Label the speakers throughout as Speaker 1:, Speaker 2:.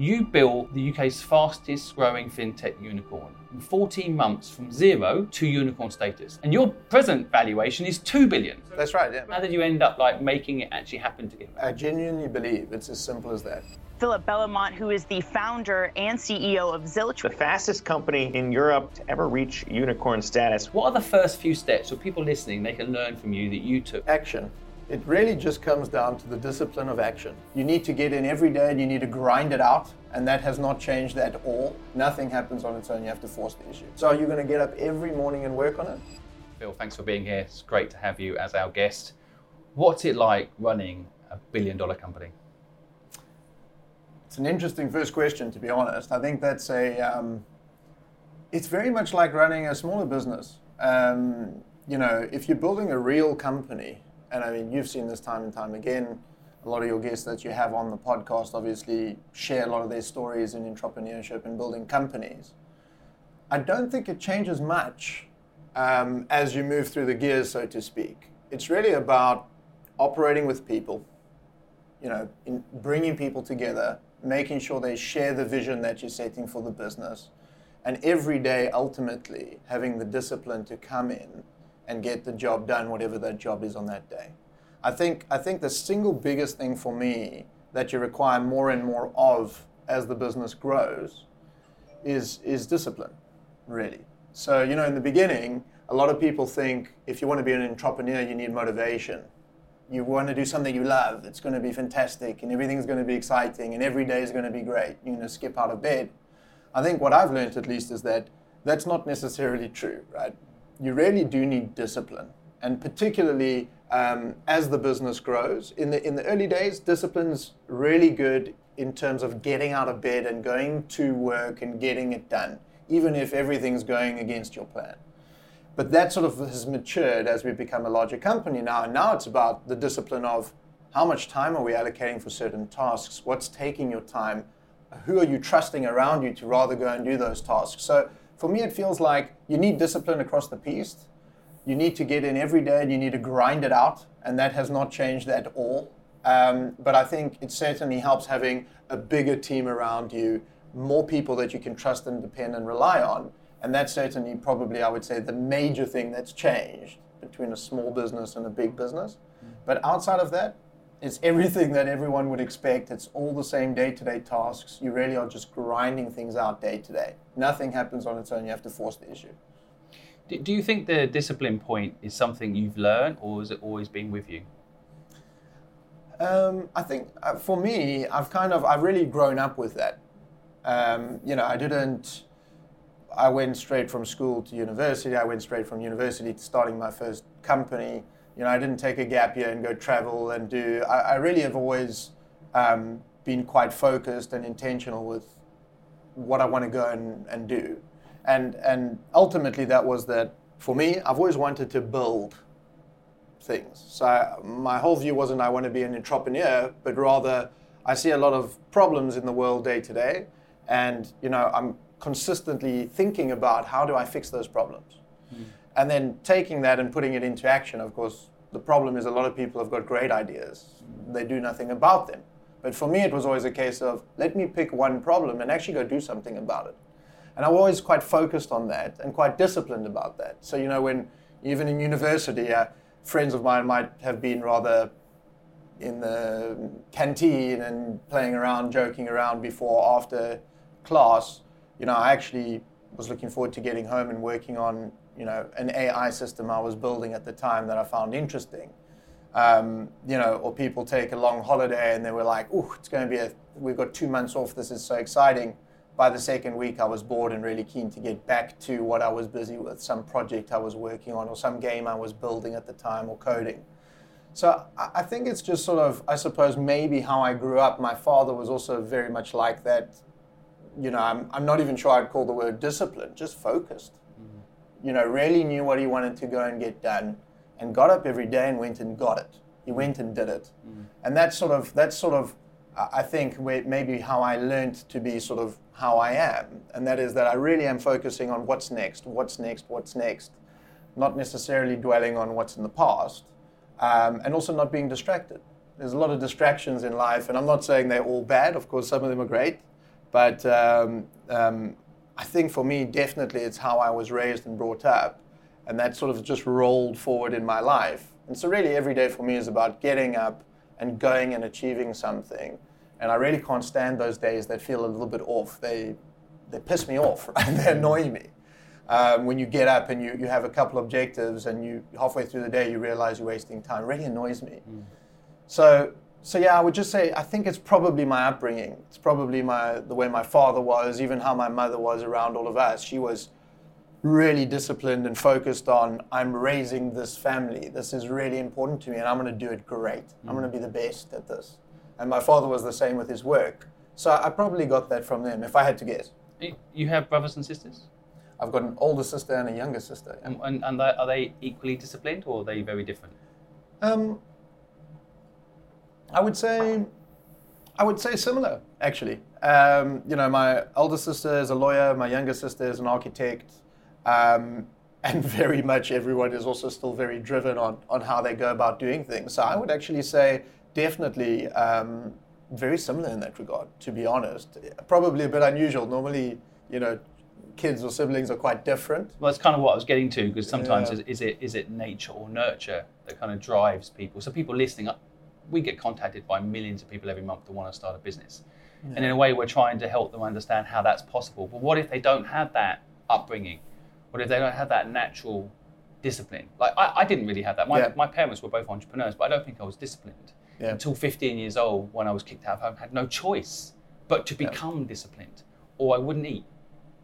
Speaker 1: You built the UK's fastest growing fintech unicorn in 14 months from zero to unicorn status. And your present valuation is 2 billion.
Speaker 2: That's right, yeah.
Speaker 1: How did you end up like making it actually happen to together?
Speaker 2: I genuinely believe it's as simple as that.
Speaker 3: Philip Belamant, who is the founder and CEO of Zilch.
Speaker 4: The fastest company in Europe to ever reach unicorn status.
Speaker 1: What are the first few steps so people listening they can learn from you that you took?
Speaker 2: Action. It really just comes down to the discipline of action. You need to get in every day and you need to grind it out, and that has not changed at all. Nothing happens on its own, you have to force the issue. So, are you going to get up every morning and work on it?
Speaker 1: Phil, thanks for being here. It's great to have you as our guest. What's it like running a billion dollar company?
Speaker 2: It's an interesting first question, to be honest. I think that's a, um, it's very much like running a smaller business. Um, you know, if you're building a real company, and I mean, you've seen this time and time again. A lot of your guests that you have on the podcast obviously share a lot of their stories in entrepreneurship and building companies. I don't think it changes much um, as you move through the gears, so to speak. It's really about operating with people, you know, in bringing people together, making sure they share the vision that you're setting for the business, and every day ultimately having the discipline to come in and get the job done, whatever that job is on that day. I think, I think the single biggest thing for me that you require more and more of as the business grows is, is discipline, really. So, you know, in the beginning, a lot of people think if you want to be an entrepreneur, you need motivation. You want to do something you love, it's going to be fantastic, and everything's going to be exciting, and every day is going to be great. You're going to skip out of bed. I think what I've learned, at least, is that that's not necessarily true, right? You really do need discipline. And particularly um, as the business grows, in the, in the early days, discipline's really good in terms of getting out of bed and going to work and getting it done, even if everything's going against your plan. But that sort of has matured as we've become a larger company now. And now it's about the discipline of how much time are we allocating for certain tasks? What's taking your time? Who are you trusting around you to rather go and do those tasks? So for me, it feels like you need discipline across the piece. You need to get in every day and you need to grind it out, and that has not changed at all. Um, but I think it certainly helps having a bigger team around you, more people that you can trust and depend and rely on. And that's certainly probably, I would say, the major thing that's changed between a small business and a big business. Mm. But outside of that, it's everything that everyone would expect. It's all the same day to day tasks. You really are just grinding things out day to day. Nothing happens on its own. You have to force the issue.
Speaker 1: Do you think the discipline point is something you've learned or has it always been with you?
Speaker 2: Um, I think uh, for me, I've kind of, I've really grown up with that. Um, you know, I didn't, I went straight from school to university. I went straight from university to starting my first company you know, I didn't take a gap year and go travel and do. I, I really have always um, been quite focused and intentional with what I want to go and, and do. And, and ultimately, that was that for me, I've always wanted to build things. So I, my whole view wasn't I want to be an entrepreneur, but rather I see a lot of problems in the world day to day. And, you know, I'm consistently thinking about how do I fix those problems. Mm and then taking that and putting it into action. Of course, the problem is a lot of people have got great ideas, they do nothing about them. But for me, it was always a case of let me pick one problem and actually go do something about it. And I'm always quite focused on that and quite disciplined about that. So, you know, when even in university, uh, friends of mine might have been rather in the canteen and playing around, joking around before, after class. You know, I actually was looking forward to getting home and working on you know, an AI system I was building at the time that I found interesting. Um, you know, or people take a long holiday and they were like, "Oh, it's going to be a we've got two months off. This is so exciting." By the second week, I was bored and really keen to get back to what I was busy with, some project I was working on, or some game I was building at the time, or coding. So I think it's just sort of, I suppose, maybe how I grew up. My father was also very much like that. You know, I'm, I'm not even sure I'd call the word discipline, just focused you know, really knew what he wanted to go and get done, and got up every day and went and got it. He went and did it, mm. and that's sort of that's sort of I think maybe how I learned to be sort of how I am, and that is that I really am focusing on what's next, what's next, what's next, not necessarily dwelling on what's in the past, um, and also not being distracted. There's a lot of distractions in life, and I'm not saying they're all bad. Of course, some of them are great, But um, um, I think for me, definitely, it's how I was raised and brought up, and that sort of just rolled forward in my life. And so, really, every day for me is about getting up and going and achieving something. And I really can't stand those days that feel a little bit off. They they piss me off, right? they annoy me. Um, when you get up and you, you have a couple objectives and you halfway through the day you realize you're wasting time, it really annoys me. Mm. So so yeah, I would just say I think it's probably my upbringing. It's probably my the way my father was, even how my mother was around all of us. She was really disciplined and focused on I'm raising this family. This is really important to me and I'm going to do it great. Mm. I'm going to be the best at this. And my father was the same with his work. So I probably got that from them if I had to guess.
Speaker 1: You have brothers and sisters?
Speaker 2: I've got an older sister and a younger sister.
Speaker 1: And, and, and are they equally disciplined or are they very different?
Speaker 2: Um, I would say, I would say similar actually. Um, you know, my older sister is a lawyer, my younger sister is an architect, um, and very much everyone is also still very driven on on how they go about doing things. So I would actually say definitely um, very similar in that regard. To be honest, probably a bit unusual. Normally, you know, kids or siblings are quite different.
Speaker 1: Well, that's kind of what I was getting to because sometimes yeah. is, is, it is it nature or nurture that kind of drives people. So people listening, we get contacted by millions of people every month that want to start a business. Yeah. And in a way, we're trying to help them understand how that's possible. But what if they don't have that upbringing? What if they don't have that natural discipline? Like, I, I didn't really have that. My, yeah. my parents were both entrepreneurs, but I don't think I was disciplined yeah. until 15 years old when I was kicked out of home. I had no choice but to become disciplined, or I wouldn't eat.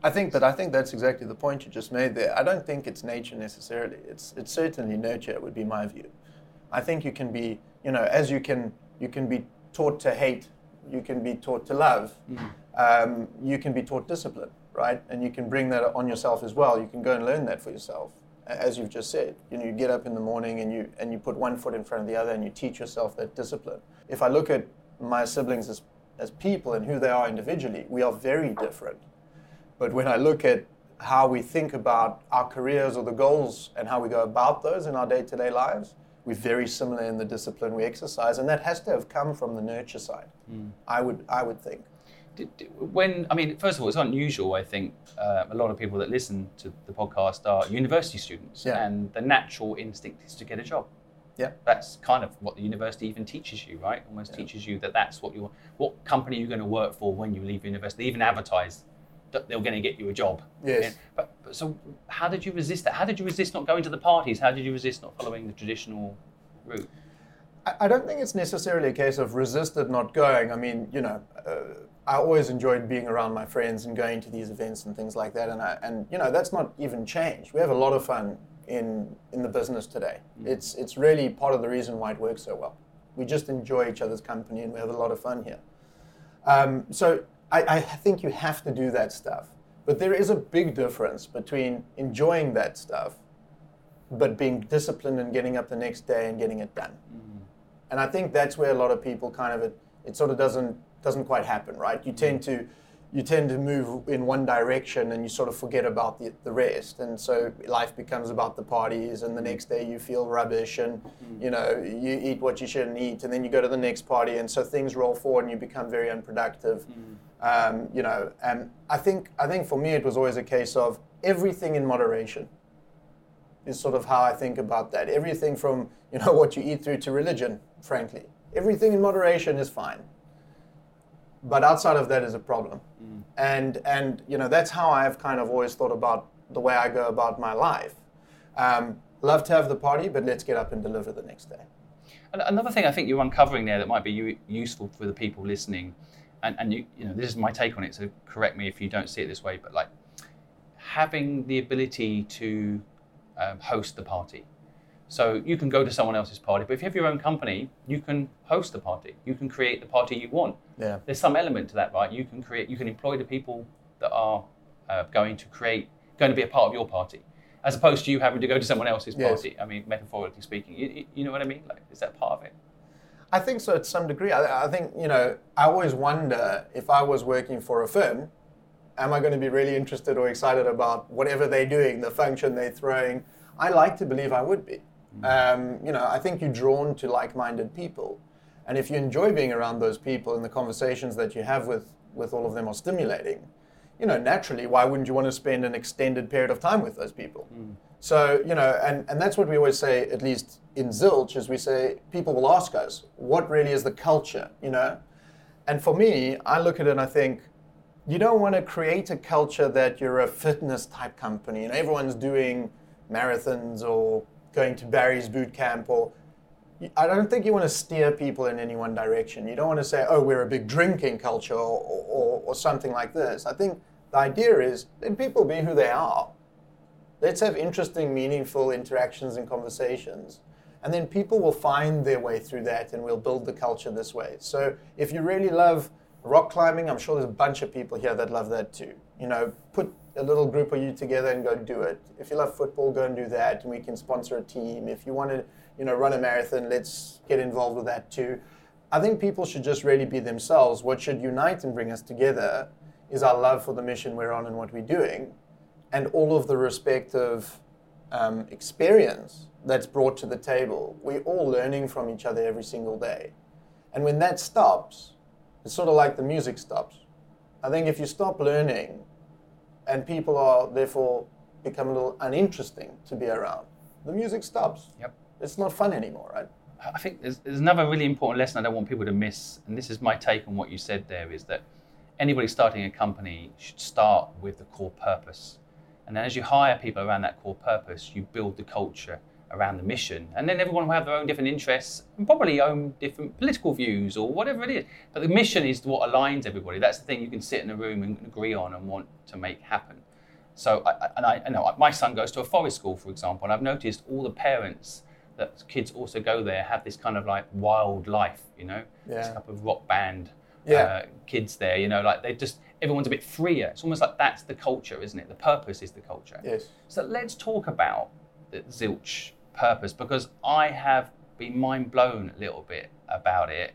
Speaker 2: I think that I think that's exactly the point you just made there. I don't think it's nature necessarily. It's it's certainly nurture would be my view. I think you can be you know, as you can you can be taught to hate, you can be taught to love, mm. um, you can be taught discipline, right? And you can bring that on yourself as well. You can go and learn that for yourself, as you've just said. You know, you get up in the morning and you and you put one foot in front of the other and you teach yourself that discipline. If I look at my siblings as as people and who they are individually, we are very different. But when I look at how we think about our careers or the goals and how we go about those in our day-to-day lives, we're very similar in the discipline we exercise, and that has to have come from the nurture side. Mm. I would, I would think.
Speaker 1: When I mean, first of all, it's unusual. I think uh, a lot of people that listen to the podcast are university students, yeah. and the natural instinct is to get a job.
Speaker 2: Yeah,
Speaker 1: that's kind of what the university even teaches you, right? Almost yeah. teaches you that that's what you want, what company you're going to work for when you leave university. They even advertise that they're going to get you a job.
Speaker 2: Yes.
Speaker 1: But, but, so, how did you resist that? How did you resist not going to the parties? How did you resist not following the traditional route?
Speaker 2: I, I don't think it's necessarily a case of resisted not going. I mean, you know, uh, I always enjoyed being around my friends and going to these events and things like that. And I, and you know, that's not even changed. We have a lot of fun in in the business today. Mm. It's it's really part of the reason why it works so well. We just enjoy each other's company and we have a lot of fun here. Um, so I, I think you have to do that stuff. But there is a big difference between enjoying that stuff, but being disciplined and getting up the next day and getting it done. Mm. And I think that's where a lot of people kind of it, it sort of doesn't doesn't quite happen, right? You tend to you tend to move in one direction and you sort of forget about the, the rest and so life becomes about the parties and the next day you feel rubbish and mm. you know you eat what you shouldn't eat and then you go to the next party and so things roll forward and you become very unproductive mm. Um, you know, and I think I think for me it was always a case of everything in moderation. Is sort of how I think about that. Everything from you know what you eat through to religion, frankly, everything in moderation is fine. But outside of that is a problem, mm. and and you know that's how I've kind of always thought about the way I go about my life. Um, love to have the party, but let's get up and deliver the next day.
Speaker 1: Another thing I think you're uncovering there that might be useful for the people listening and, and you, you know, this is my take on it, so correct me if you don't see it this way, but like having the ability to um, host the party. So you can go to someone else's party, but if you have your own company, you can host the party. You can create the party you want.
Speaker 2: Yeah.
Speaker 1: There's some element to that, right? You can create, you can employ the people that are uh, going to create, going to be a part of your party, as opposed to you having to go to someone else's party. Yes. I mean, metaphorically speaking, you, you know what I mean? Like, is that part of it?
Speaker 2: I think so to some degree. I, I, think, you know, I always wonder if I was working for a firm, am I going to be really interested or excited about whatever they're doing, the function they're throwing? I like to believe I would be. Mm. Um, you know, I think you're drawn to like minded people. And if you enjoy being around those people and the conversations that you have with, with all of them are stimulating, you know, naturally, why wouldn't you want to spend an extended period of time with those people? So, you know, and, and that's what we always say, at least in Zilch, is we say people will ask us, what really is the culture, you know? And for me, I look at it and I think, you don't want to create a culture that you're a fitness type company and everyone's doing marathons or going to Barry's boot camp or I don't think you want to steer people in any one direction. You don't want to say, oh, we're a big drinking culture or, or, or something like this. I think the idea is let people be who they are. Let's have interesting, meaningful interactions and conversations. And then people will find their way through that and we'll build the culture this way. So if you really love rock climbing, I'm sure there's a bunch of people here that love that too. You know, put a little group of you together and go do it. If you love football, go and do that, and we can sponsor a team. If you want to, you know, run a marathon, let's get involved with that too. I think people should just really be themselves. What should unite and bring us together is our love for the mission we're on and what we're doing, and all of the respective um, experience that's brought to the table. We're all learning from each other every single day, and when that stops, it's sort of like the music stops. I think if you stop learning and people are therefore become a little uninteresting to be around, the music stops.
Speaker 1: Yep.
Speaker 2: It's not fun anymore, right?
Speaker 1: I think there's, there's another really important lesson I don't want people to miss, and this is my take on what you said there, is that anybody starting a company should start with the core purpose. And then as you hire people around that core purpose, you build the culture around the mission. And then everyone will have their own different interests and probably own different political views or whatever it is. But the mission is what aligns everybody. That's the thing you can sit in a room and agree on and want to make happen. So, I, and I, I know my son goes to a forest school, for example, and I've noticed all the parents that kids also go there have this kind of like wild life, you know, this
Speaker 2: Yeah.
Speaker 1: type of rock band
Speaker 2: Yeah.
Speaker 1: uh, kids there, you know, like they just everyone's a bit freer. It's almost like that's the culture, isn't it? The purpose is the culture.
Speaker 2: Yes.
Speaker 1: So let's talk about the Zilch purpose because I have been mind blown a little bit about it.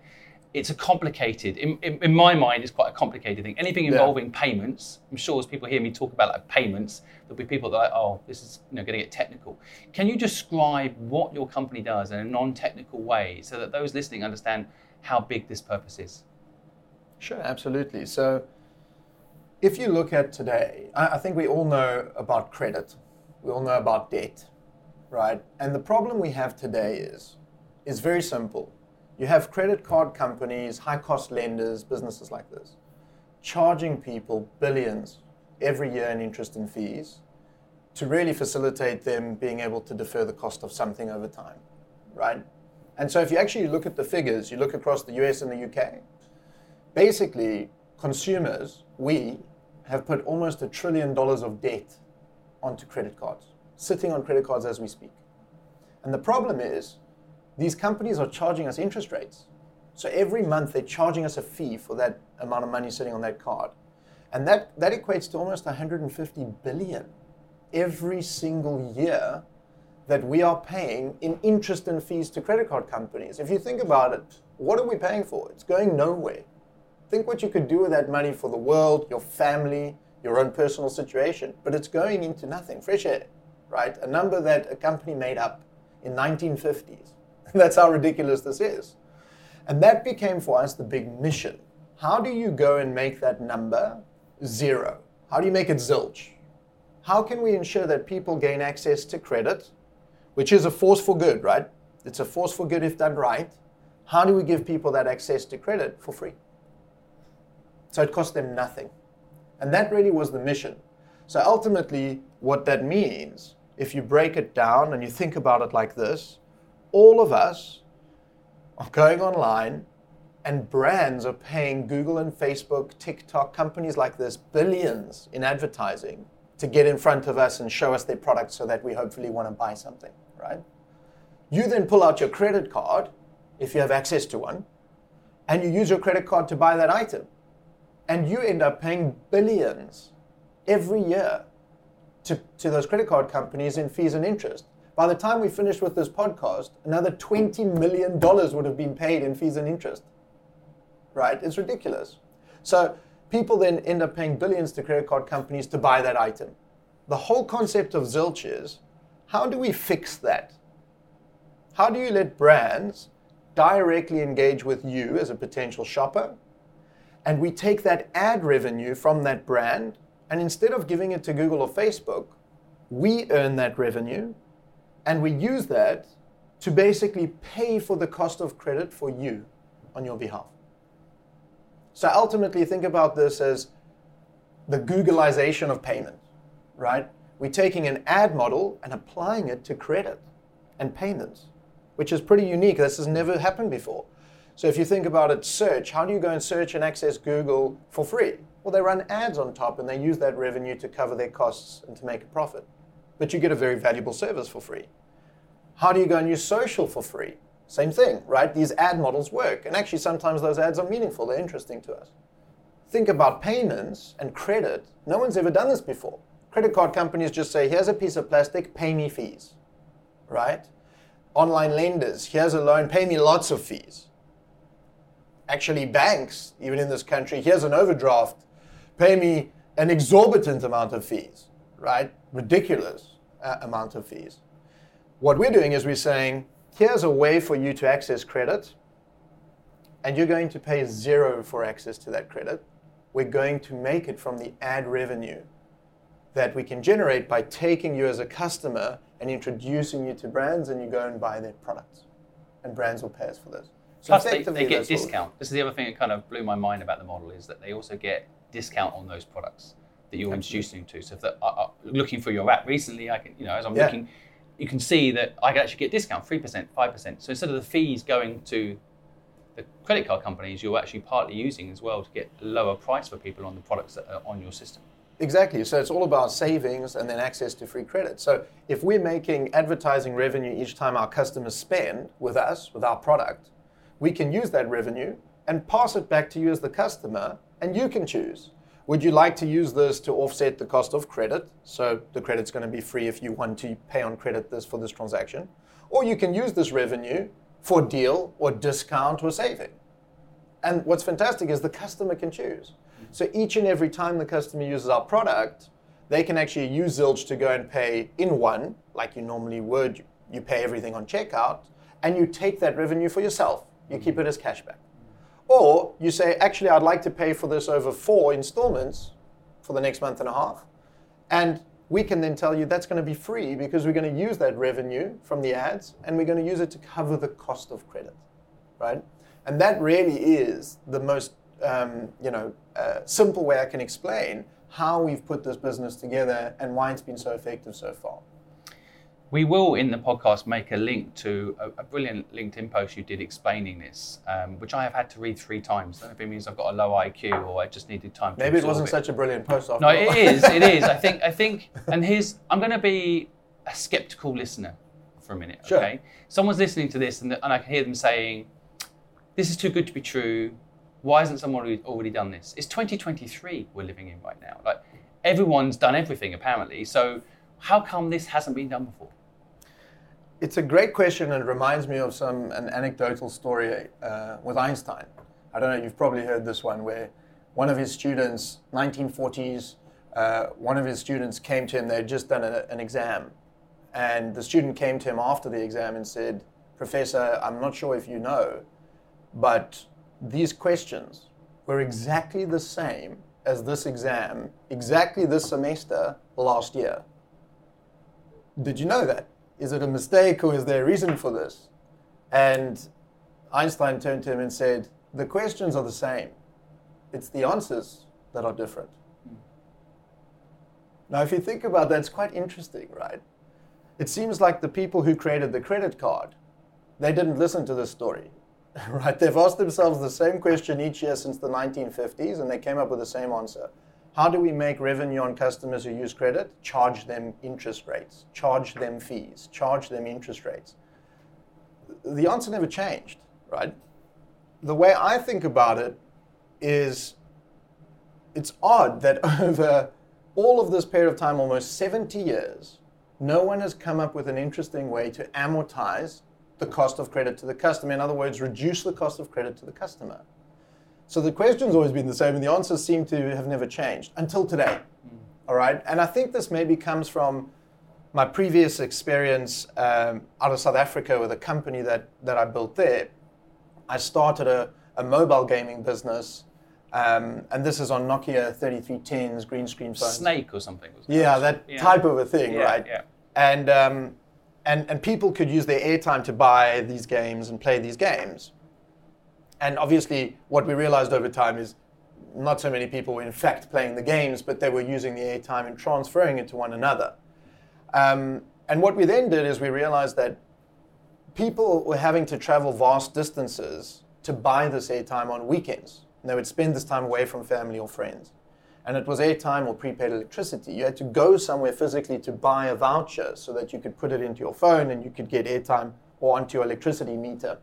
Speaker 1: It's a complicated, in, in, in my mind, it's quite a complicated thing. Anything
Speaker 2: Yeah.
Speaker 1: involving payments, I'm sure as people hear me talk about like payments, there'll be people that are like, oh, this is you know going to get technical. Can you describe what your company does in a non-technical way so that those listening understand how big this purpose is?
Speaker 2: Sure, absolutely. So, if you look at today, I, I think we all know about credit, we all know about debt, right? And the problem we have today is is very simple. You have credit card companies, high cost lenders, businesses like this, charging people billions every year in interest and fees to really facilitate them being able to defer the cost of something over time, right? And so if you actually look at the figures, you look across the US and the UK, basically consumers, we have put almost a trillion dollars of debt onto credit cards, sitting on credit cards as we speak. And the problem is, these companies are charging us interest rates. So every month they're charging us a fee for that amount of money sitting on that card. And that, that equates to almost 150 billion every single year that we are paying in interest and fees to credit card companies. If you think about it, what are we paying for? It's going nowhere. Think what you could do with that money for the world, your family, your own personal situation, but it's going into nothing. Fresh air, right? A number that a company made up in 1950s. That's how ridiculous this is. And that became for us the big mission. How do you go and make that number zero? How do you make it zilch? How can we ensure that people gain access to credit, which is a force for good, right? It's a force for good if done right. How do we give people that access to credit for free? So it cost them nothing. And that really was the mission. So ultimately, what that means, if you break it down and you think about it like this, all of us are going online and brands are paying Google and Facebook, TikTok, companies like this billions in advertising to get in front of us and show us their products so that we hopefully want to buy something, right? You then pull out your credit card, if you have access to one, and you use your credit card to buy that item. And you end up paying billions every year to, to those credit card companies in fees and interest. By the time we finish with this podcast, another $20 million would have been paid in fees and interest. Right? It's ridiculous. So people then end up paying billions to credit card companies to buy that item. The whole concept of zilch is how do we fix that? How do you let brands directly engage with you as a potential shopper And we take that ad revenue from that brand, and instead of giving it to Google or Facebook, we earn that revenue and we use that to basically pay for the cost of credit for you on your behalf. So ultimately, think about this as the Googleization of payment, right? We're taking an ad model and applying it to credit and payments, which is pretty unique. This has never happened before. So if you think about it, search, how do you go and search and access Google for free? Well, they run ads on top and they use that revenue to cover their costs and to make a profit. But you get a very valuable service for free. How do you go and use social for free? Same thing, right? These ad models work. And actually, sometimes those ads are meaningful, they're interesting to us. Think about payments and credit. No one's ever done this before. Credit card companies just say, here's a piece of plastic, pay me fees, right? Online lenders, here's a loan, pay me lots of fees. Actually, banks, even in this country, here's an overdraft, pay me an exorbitant amount of fees, right? Ridiculous uh, amount of fees. What we're doing is we're saying, here's a way for you to access credit, and you're going to pay zero for access to that credit. We're going to make it from the ad revenue that we can generate by taking you as a customer and introducing you to brands, and you go and buy their products. And brands will pay us for this.
Speaker 1: So Plus, they, they get discount. This is the other thing that kind of blew my mind about the model is that they also get discount on those products that you're Absolutely. introducing to. So if they're uh, uh, looking for your app recently, I can, you know, as I'm yeah. looking, you can see that I can actually get discount, 3%, 5%. So instead of the fees going to the credit card companies, you're actually partly using as well to get lower price for people on the products that are on your system.
Speaker 2: Exactly. So it's all about savings and then access to free credit. So if we're making advertising revenue each time our customers spend with us, with our product, we can use that revenue and pass it back to you as the customer, and you can choose would you like to use this to offset the cost of credit? So the credit's going to be free if you want to pay on credit this for this transaction. Or you can use this revenue for deal or discount or saving. And what's fantastic is the customer can choose. So each and every time the customer uses our product, they can actually use Zilch to go and pay in one, like you normally would. You pay everything on checkout, and you take that revenue for yourself. You keep it as cashback. Or you say, actually, I'd like to pay for this over four installments for the next month and a half. And we can then tell you that's going to be free because we're going to use that revenue from the ads and we're going to use it to cover the cost of credit, right? And that really is the most, um, you know, uh, simple way I can explain how we've put this business together and why it's been so effective so far.
Speaker 1: We will in the podcast make a link to a, a brilliant LinkedIn post you did explaining this, um, which I have had to read three times. I don't know if it means I've got a low IQ or I just needed time.
Speaker 2: Maybe it wasn't it. such a brilliant post.
Speaker 1: After no, all. it is. It is. I think. I think. And here's. I'm going to be a skeptical listener for a minute.
Speaker 2: Sure.
Speaker 1: Okay. Someone's listening to this and, the, and I can hear them saying, "This is too good to be true. Why hasn't someone already done this?" It's 2023 we're living in right now. Like everyone's done everything apparently. So how come this hasn't been done before?
Speaker 2: It's a great question and it reminds me of some an anecdotal story uh, with Einstein. I don't know, you've probably heard this one where one of his students, 1940s, uh, one of his students came to him, they'd just done a, an exam. And the student came to him after the exam and said, Professor, I'm not sure if you know, but these questions were exactly the same as this exam, exactly this semester last year. Did you know that? Is it a mistake or is there a reason for this? And Einstein turned to him and said, The questions are the same, it's the answers that are different. Now, if you think about that, it's quite interesting, right? It seems like the people who created the credit card, they didn't listen to this story, right? They've asked themselves the same question each year since the 1950s, and they came up with the same answer. How do we make revenue on customers who use credit? Charge them interest rates, charge them fees, charge them interest rates. The answer never changed, right? The way I think about it is it's odd that over all of this period of time, almost 70 years, no one has come up with an interesting way to amortize the cost of credit to the customer. In other words, reduce the cost of credit to the customer. So the question's always been the same, and the answers seem to have never changed until today. Mm. All right, and I think this maybe comes from my previous experience um, out of South Africa with a company that that I built there. I started a, a mobile gaming business Um, and this is on Nokia 3310s green screen phones.
Speaker 1: Snake or something.
Speaker 2: Yeah, that
Speaker 1: Yeah.
Speaker 2: type of a thing,
Speaker 1: Yeah,
Speaker 2: right?
Speaker 1: yeah.
Speaker 2: And, um, and and people could use their airtime to buy these games and play these games. And obviously, what we realized over time is not so many people were in fact playing the games, but they were using the airtime and transferring it to one another. Um, and what we then did is we realized that people were having to travel vast distances to buy this airtime on weekends. And they would spend this time away from family or friends. And it was airtime or prepaid electricity. You had to go somewhere physically to buy a voucher so that you could put it into your phone and you could get airtime or onto your electricity meter.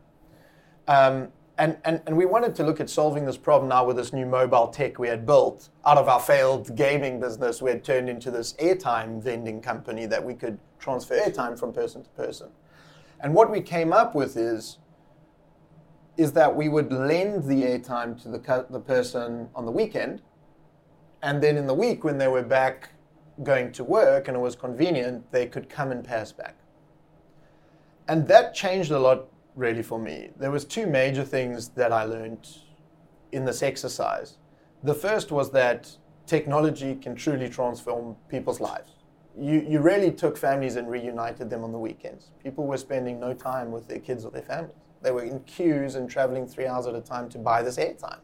Speaker 2: Um, and, and, and we wanted to look at solving this problem now with this new mobile tech we had built. Out of our failed gaming business, we had turned into this airtime vending company that we could transfer airtime from person to person. And what we came up with is, is that we would lend the airtime to the, the person on the weekend, and then in the week when they were back going to work and it was convenient, they could come and pass back. And that changed a lot really for me. There was two major things that I learned in this exercise. The first was that technology can truly transform people's lives. You, you really took families and reunited them on the weekends. People were spending no time with their kids or their families. They were in queues and traveling three hours at a time to buy this airtime.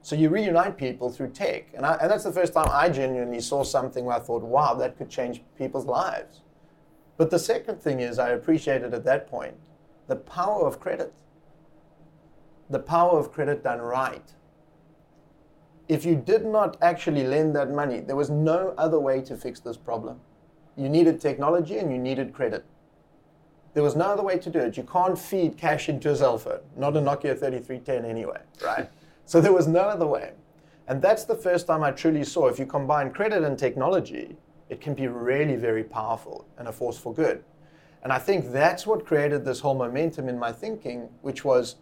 Speaker 2: So you reunite people through tech. And, I, and that's the first time I genuinely saw something where I thought, wow, that could change people's lives. But the second thing is, I appreciated at that point the power of credit. The power of credit done right. If you did not actually lend that money, there was no other way to fix this problem. You needed technology and you needed credit. There was no other way to do it. You can't feed cash into a cell phone, not a Nokia 3310 anyway, right? so there was no other way. And that's the first time I truly saw if you combine credit and technology, it can be really very powerful and a force for good. And I think that's what created this whole momentum in my thinking, which was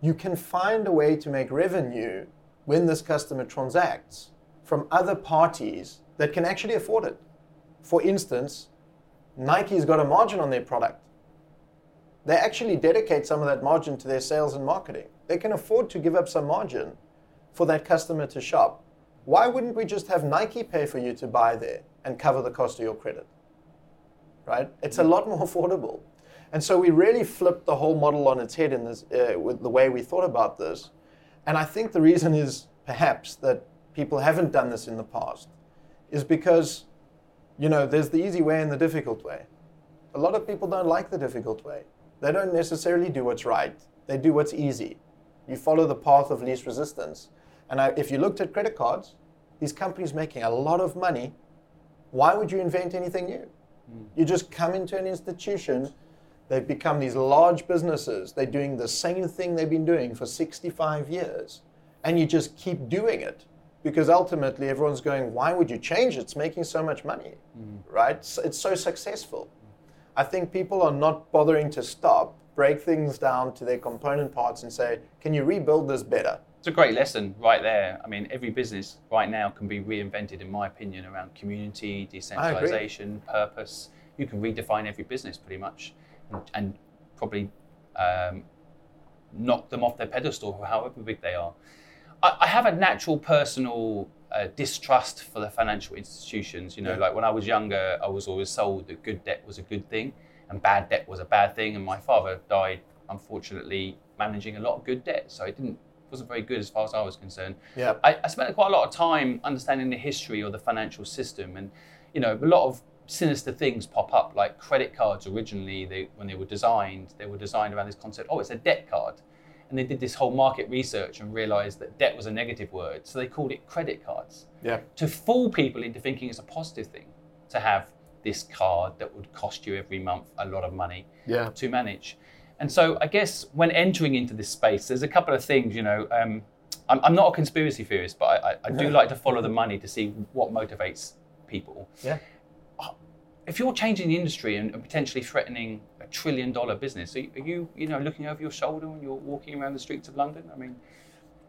Speaker 2: you can find a way to make revenue when this customer transacts from other parties that can actually afford it. For instance, Nike's got a margin on their product. They actually dedicate some of that margin to their sales and marketing. They can afford to give up some margin for that customer to shop. Why wouldn't we just have Nike pay for you to buy there and cover the cost of your credit? Right? It's a lot more affordable. And so we really flipped the whole model on its head in this, uh, with the way we thought about this. And I think the reason is perhaps that people haven't done this in the past is because, you know, there's the easy way and the difficult way. A lot of people don't like the difficult way. They don't necessarily do what's right. They do what's easy. You follow the path of least resistance. And I, if you looked at credit cards, these companies making a lot of money, why would you invent anything new? You just come into an institution, they've become these large businesses, they're doing the same thing they've been doing for 65 years, and you just keep doing it because ultimately everyone's going, why would you change it? It's making so much money, mm. right? So It's so successful. I think people are not bothering to stop, break things down to their component parts, and say, can you rebuild this better?
Speaker 1: It's a great lesson right there. I mean, every business right now can be reinvented, in my opinion, around community, decentralization, purpose. You can redefine every business pretty much and, and probably um, knock them off their pedestal, however big they are. I, I have a natural personal uh, distrust for the financial institutions. You know,
Speaker 2: Yeah.
Speaker 1: like when I was younger, I was always sold that good debt was a good thing and bad debt was a bad thing. And my father died, unfortunately, managing a lot of good debt. So it didn't wasn't very good as far as I was concerned.
Speaker 2: Yeah.
Speaker 1: I, I spent quite a lot of time understanding the history or the financial system, and you know, a lot of sinister things pop up. Like credit cards, originally, they, when they were designed, they were designed around this concept. Oh, it's a debt card, and they did this whole market research and realized that debt was a negative word, so they called it credit cards
Speaker 2: Yeah.
Speaker 1: to fool people into thinking it's a positive thing to have this card that would cost you every month a lot of money
Speaker 2: Yeah.
Speaker 1: to manage. And so I guess when entering into this space, there's a couple of things, you know, um, I'm, I'm not a conspiracy theorist, but I, I, I do like to follow the money to see what motivates people.
Speaker 2: Yeah.
Speaker 1: If you're changing the industry and, and potentially threatening a trillion dollar business, are you, are you, you know, looking over your shoulder when you're walking around the streets of London? I mean,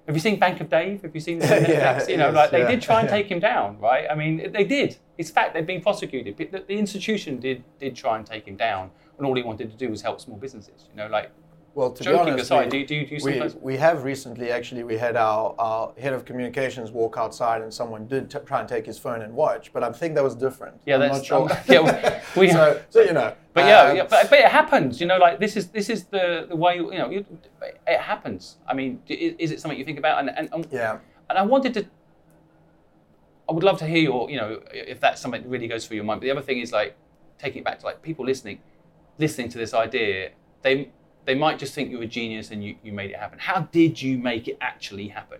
Speaker 1: have you seen Bank of Dave? Have you seen the
Speaker 2: Yeah,
Speaker 1: you know,
Speaker 2: yes,
Speaker 1: like they
Speaker 2: yeah,
Speaker 1: did try and
Speaker 2: yeah.
Speaker 1: take him down, right? I mean, they did. It's fact they've been prosecuted. The, the institution did did try and take him down, and all he wanted to do was help small businesses. You know, like
Speaker 2: Well, to
Speaker 1: Joking
Speaker 2: be honest,
Speaker 1: aside,
Speaker 2: we,
Speaker 1: do you- do you- do you
Speaker 2: we, we have recently actually we had our, our head of communications walk outside and someone did t- try and take his phone and watch, but I think that was different.
Speaker 1: Yeah,
Speaker 2: I'm
Speaker 1: that's
Speaker 2: not sure.
Speaker 1: um, yeah. We,
Speaker 2: so, so you know,
Speaker 1: but yeah,
Speaker 2: um,
Speaker 1: yeah but, but it happens. You know, like this is this is the the way you know you, it happens. I mean, is, is it something you think about? And and, and
Speaker 2: yeah.
Speaker 1: and I wanted to. I would love to hear your, you know, if that's something that really goes through your mind. But the other thing is like taking it back to like people listening, listening to this idea, they they might just think you're a genius and you, you made it happen. How did you make it actually happen?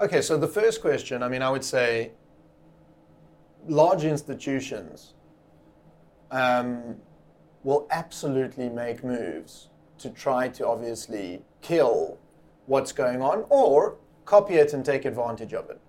Speaker 2: Okay, so the first question, I mean, I would say large institutions um, will absolutely make moves to try to obviously kill what's going on or copy it and take advantage of it.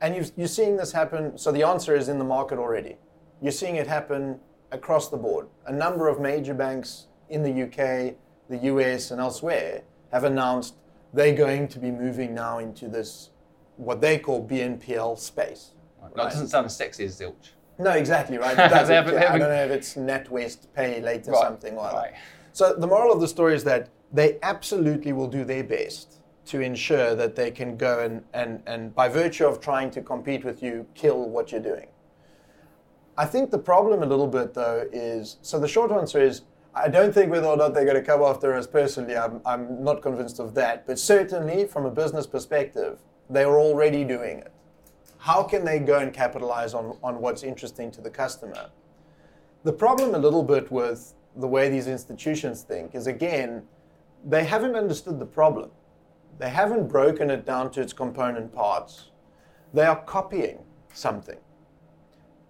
Speaker 2: And you've, you're seeing this happen. So the answer is in the market already. You're seeing it happen across the board. A number of major banks in the UK, the US, and elsewhere have announced they're going to be moving now into this, what they call BNPL space.
Speaker 1: No, it doesn't sound as sexy as zilch.
Speaker 2: No, exactly, right? It doesn't
Speaker 1: They haven't-
Speaker 2: I don't know if it's NatWest Pay later
Speaker 1: Right,
Speaker 2: something or other.
Speaker 1: right.
Speaker 2: So the moral of the story is that they absolutely will do their best to ensure that they can go and, and, and by virtue of trying to compete with you, kill what you're doing. I think the problem a little bit though is so the short answer is I don't think whether or not they're going to come after us personally, I'm, I'm not convinced of that. But certainly from a business perspective, they are already doing it. How can they go and capitalize on, on what's interesting to the customer? The problem a little bit with the way these institutions think is again, they haven't understood the problem. They haven't broken it down to its component parts. They are copying something.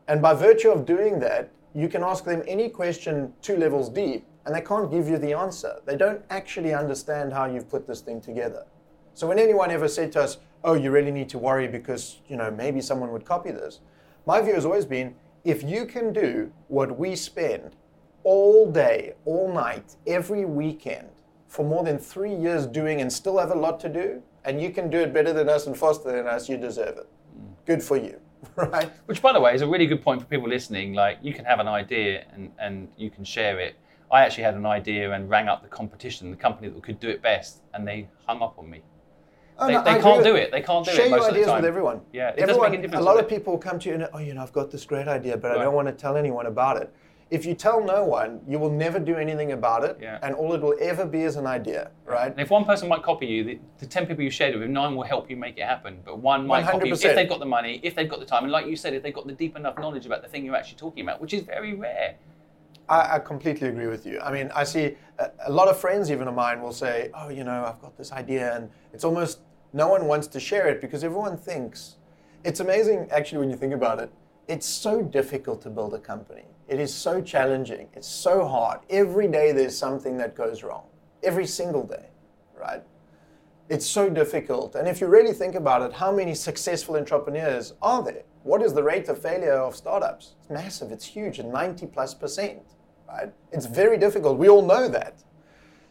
Speaker 2: And by virtue of doing that, you can ask them any question two levels deep, and they can't give you the answer. They don't actually understand how you've put this thing together. So when anyone ever said to us, "Oh, you really need to worry because you know maybe someone would copy this," my view has always been, if you can do what we spend all day, all night, every weekend for more than three years doing, and still have a lot to do, and you can do it better than us and faster than us, you deserve it. Mm. Good for you, right?
Speaker 1: Which, by the way, is a really good point for people listening. Like, you can have an idea and, and you can share it. I actually had an idea and rang up the competition, the company that could do it best, and they hung up on me.
Speaker 2: Oh,
Speaker 1: They-
Speaker 2: no,
Speaker 1: they can't do it. They can't do it
Speaker 2: Share your
Speaker 1: of the
Speaker 2: ideas
Speaker 1: time.
Speaker 2: with everyone.
Speaker 1: Yeah, it
Speaker 2: everyone,
Speaker 1: make a difference,
Speaker 2: A lot of people come to you and, oh, you know, I've got this great idea, but I don't want to tell anyone about it. If you tell no one, you will never do anything about it,
Speaker 1: Yeah.
Speaker 2: and all it will ever be is an idea, right?
Speaker 1: And if one person might copy you, the, the 10 people you shared it with, nine will help you make it happen. But one might copy you if they've got the money, if they've got the time, and like you said, if they've got the deep enough knowledge about the thing you're actually talking about, which is very rare.
Speaker 2: I, I completely agree with you. I mean, I see a, a lot of friends, even of mine, will say, "Oh, you know, I've got this idea," and it's almost no one wants to share it because everyone thinks it's amazing. Actually, when you think about it, it's so difficult to build a company. It is so challenging. It's so hard. Every day there's something that goes wrong. Every single day, right? It's so difficult. And if you really think about it, how many successful entrepreneurs are there? What is the rate of failure of startups? It's massive, it's huge, 90 plus percent, right? It's very difficult. We all know that.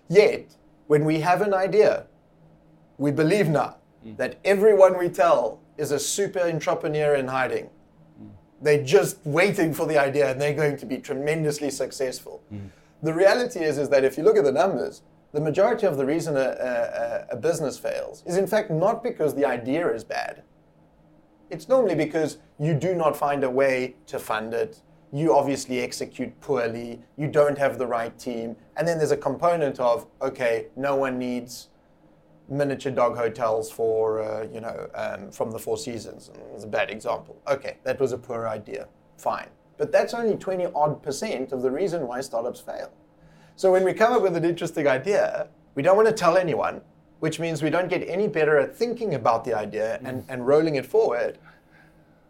Speaker 2: Yet, when we have an idea, we believe now mm. that everyone we tell is a super entrepreneur in hiding. They're just waiting for the idea and they're going to be tremendously successful. Mm-hmm. The reality is, is that if you look at the numbers, the majority of the reason a, a, a business fails is in fact not because the idea is bad. It's normally because you do not find a way to fund it. You obviously execute poorly. You don't have the right team. And then there's a component of, okay, no one needs miniature dog hotels for, uh, you know, um, from the Four Seasons. It's a bad example. Okay, that was a poor idea. Fine. But that's only 20 odd percent of the reason why startups fail. So when we come up with an interesting idea, we don't want to tell anyone, which means we don't get any better at thinking about the idea and, and rolling it forward.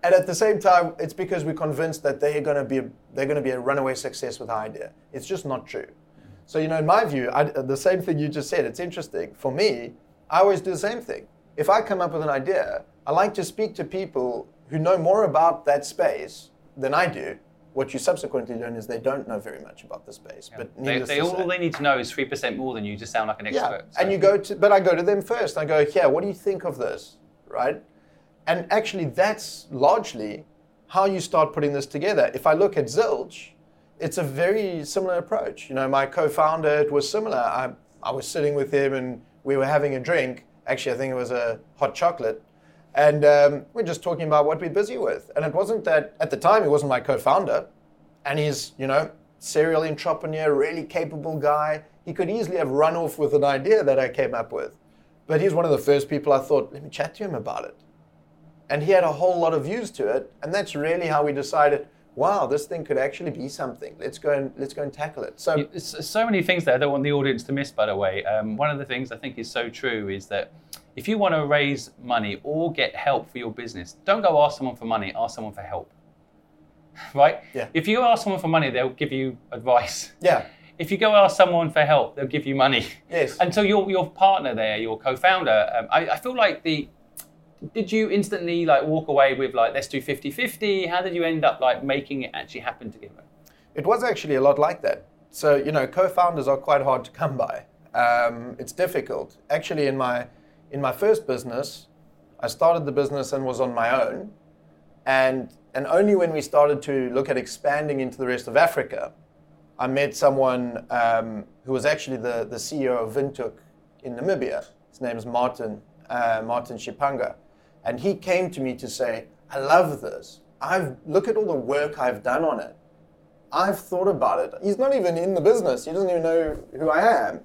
Speaker 2: And at the same time, it's because we're convinced that they're going to be a, they're going to be a runaway success with our idea. It's just not true. So you know, in my view, I, the same thing you just said. It's interesting for me. I always do the same thing. If I come up with an idea, I like to speak to people who know more about that space than I do. What you subsequently learn is they don't know very much about the space. But
Speaker 1: They, they, all,
Speaker 2: say,
Speaker 1: they need to know is 3% more than you to sound like an expert.
Speaker 2: yeah,
Speaker 1: expert.
Speaker 2: and you go to, but I go to them first. I go, yeah, what do you think of this, right? And actually, that's largely how you start putting this together. If I look at Zilch, it's a very similar approach. You know, my co-founder, it was similar. I, I was sitting with him and we were having a drink. Actually, I think it was a hot chocolate. And um, we're just talking about what we're busy with. And it wasn't that, at the time, he wasn't my co founder. And he's, you know, serial entrepreneur, really capable guy. He could easily have run off with an idea that I came up with. But he's one of the first people I thought, let me chat to him about it. And he had a whole lot of views to it. And that's really how we decided, wow, this thing could actually be something. Let's go and let's go and tackle it. So
Speaker 1: so many things there I don't want the audience to miss, by the way. Um, one of the things I think is so true is that if you want to raise money or get help for your business, don't go ask someone for money, ask someone for help. Right?
Speaker 2: Yeah.
Speaker 1: If you ask someone for money, they'll give you advice.
Speaker 2: yeah,
Speaker 1: If you go ask someone for help, they'll give you money.
Speaker 2: Yes.
Speaker 1: And so your your partner there, your co-founder, um, I, I feel like the did you instantly like walk away with like let's do 50-50? How did you end up like making it actually happen together?
Speaker 2: It was actually a lot like that. So, you know, co-founders are quite hard to come by. Um, it's difficult. Actually, in my in my first business, I started the business and was on my own, and and only when we started to look at expanding into the rest of Africa, I met someone um, who was actually the the CEO of Vintuk in Namibia. His name is Martin uh, Martin Shipanga, and he came to me to say, "I love this. I've look at all the work I've done on it." I've thought about it. He's not even in the business. He doesn't even know who I am.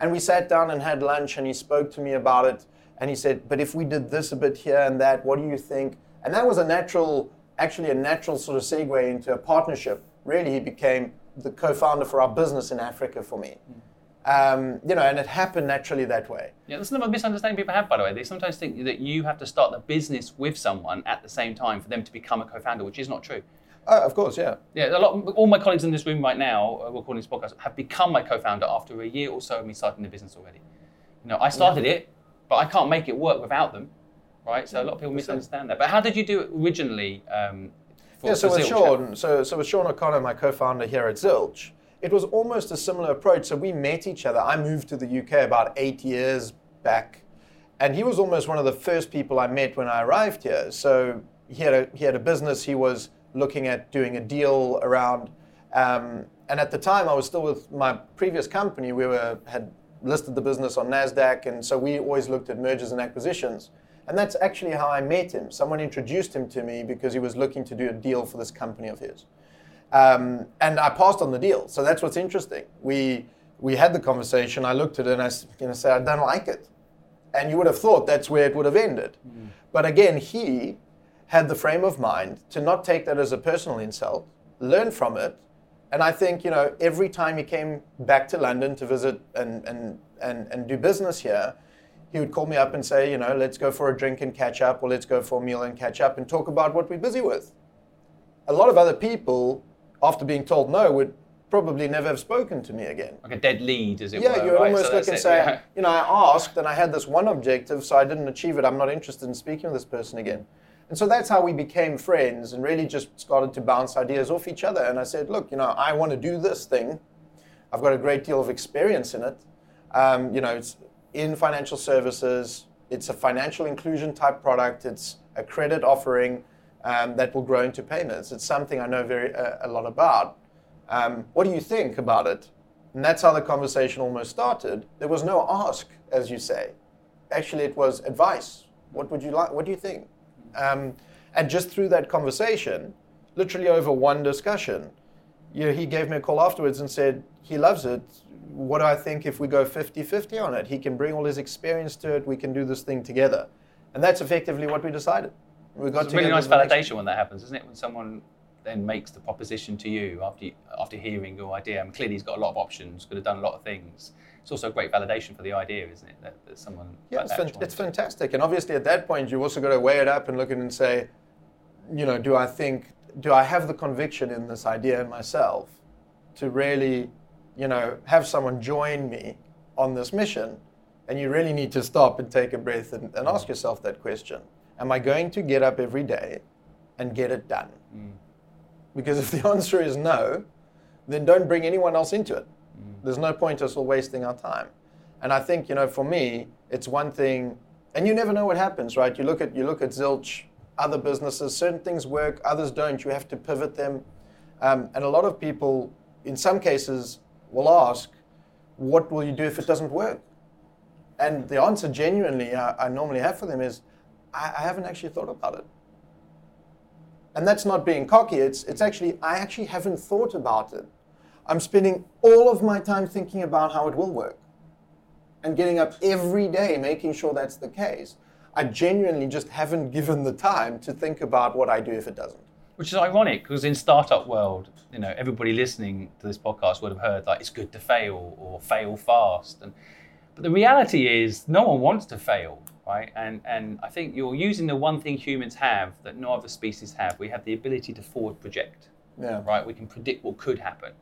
Speaker 2: And we sat down and had lunch, and he spoke to me about it. And he said, "But if we did this a bit here and that, what do you think?" And that was a natural, actually a natural sort of segue into a partnership. Really, he became the co-founder for our business in Africa for me. Mm. Um, you know, and it happened naturally that way.
Speaker 1: Yeah, that's another misunderstanding people have, by the way. They sometimes think that you have to start the business with someone at the same time for them to become a co-founder, which is not true.
Speaker 2: Oh, of course, yeah.
Speaker 1: Yeah, a lot. All my colleagues in this room right now, uh, recording this podcast, have become my co-founder after a year or so of me starting the business already. You know, I started it, but I can't make it work without them, right? So a lot of people misunderstand that. But how did you do it originally? Um, for,
Speaker 2: Yeah, so with
Speaker 1: Zilch?
Speaker 2: Sean, so, so with Sean O'Connor, my co-founder here at Zilch, it was almost a similar approach. So we met each other. I moved to the UK about eight years back, and he was almost one of the first people I met when I arrived here. So he had a he had a business. He was looking at doing a deal around, um, and at the time I was still with my previous company. We were had listed the business on Nasdaq, and so we always looked at mergers and acquisitions. And that's actually how I met him. Someone introduced him to me because he was looking to do a deal for this company of his. Um, and I passed on the deal. So that's what's interesting. We, we had the conversation. I looked at it and I you know, said, I don't like it. And you would have thought that's where it would have ended. But again, he had the frame of mind to not take that as a personal insult, learn from it. And I think, you know, every time he came back to London to visit and, and, and, and do business here, he would call me up and say, you know, let's go for a drink and catch up, or let's go for a meal and catch up and talk about what we're busy with a lot of other people, after being told no, would probably never have spoken to me again.
Speaker 1: like a dead lead, as it
Speaker 2: Yeah,
Speaker 1: were.
Speaker 2: you would
Speaker 1: right?
Speaker 2: almost
Speaker 1: So
Speaker 2: look and say,
Speaker 1: yeah.
Speaker 2: you know, I asked and I had this one objective, so I didn't achieve it. I'm not interested in speaking with this person again. And so that's how we became friends and really just started to bounce ideas off each other. And I said, look, you know, I want to do this thing. I've got a great deal of experience in it. Um, you know, it's in financial services. It's a financial inclusion type product. It's a credit offering um, that will grow into payments. It's something I know very uh, a lot about. Um, what do you think about it? And that's how the conversation almost started. There was no ask, as you say. Actually, it was advice. What would you like? What do you think? Um, and just through that conversation, literally over one discussion, you know, he gave me a call afterwards and said he loves it. What do I think if we go 50 50 on it? He can bring all his experience to it. We can do this thing together. And that's effectively what we decided. We got
Speaker 1: It's a really nice validation when that happens, isn't it? When someone then makes the proposition to you after you, after hearing your idea. I mean, clearly, he's got a lot of options, could have done a lot of things. It's also a great validation for the idea, isn't it? That, that someone
Speaker 2: Yeah,
Speaker 1: like
Speaker 2: it's,
Speaker 1: that
Speaker 2: fan- it's fantastic. And obviously, at that point, you've also got to weigh it up and look at it and say, you know, do I think, do I have the conviction in this idea in myself to really, you know, have someone join me on this mission? And you really need to stop and take a breath and, and ask mm. yourself that question Am I going to get up every day and get it done? Mm. Because if the answer is no, then don't bring anyone else into it. Mm. There's no point us all wasting our time. And I think, you know, for me, it's one thing, and you never know what happens, right? You look at you look at Zilch, other businesses, certain things work, others don't. You have to pivot them. Um, and a lot of people, in some cases, will ask, what will you do if it doesn't work? And the answer, genuinely, I, I normally have for them is, I, I haven't actually thought about it. And that's not being cocky. It's it's actually I actually haven't thought about it. I'm spending all of my time thinking about how it will work and getting up every day making sure that's the case. I genuinely just haven't given the time to think about what I do if it doesn't.
Speaker 1: Which is ironic because in startup world, you know, everybody listening to this podcast would have heard like it's good to fail or fail fast. And but the reality is no one wants to fail, right? And and I think you're using the one thing humans have that no other species have. We have the ability to forward project.
Speaker 2: Yeah.
Speaker 1: Right? We can predict what could happen.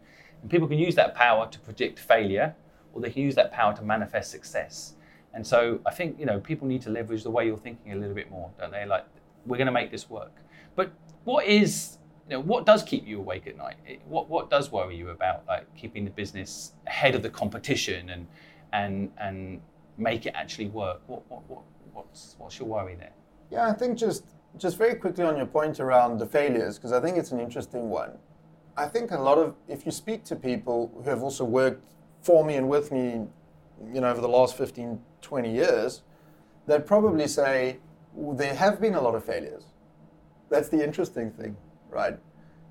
Speaker 1: And people can use that power to predict failure or they can use that power to manifest success. And so I think you know people need to leverage the way you're thinking a little bit more, don't they? Like we're going to make this work. But what is you know what does keep you awake at night? It, what what does worry you about like keeping the business ahead of the competition and and and make it actually work? What what, what what's what's your worry there?
Speaker 2: Yeah, I think just just very quickly on your point around the failures because I think it's an interesting one. I think a lot of if you speak to people who have also worked for me and with me, you know, over the last 15, 20 years, they'd probably say well, there have been a lot of failures. That's the interesting thing, right?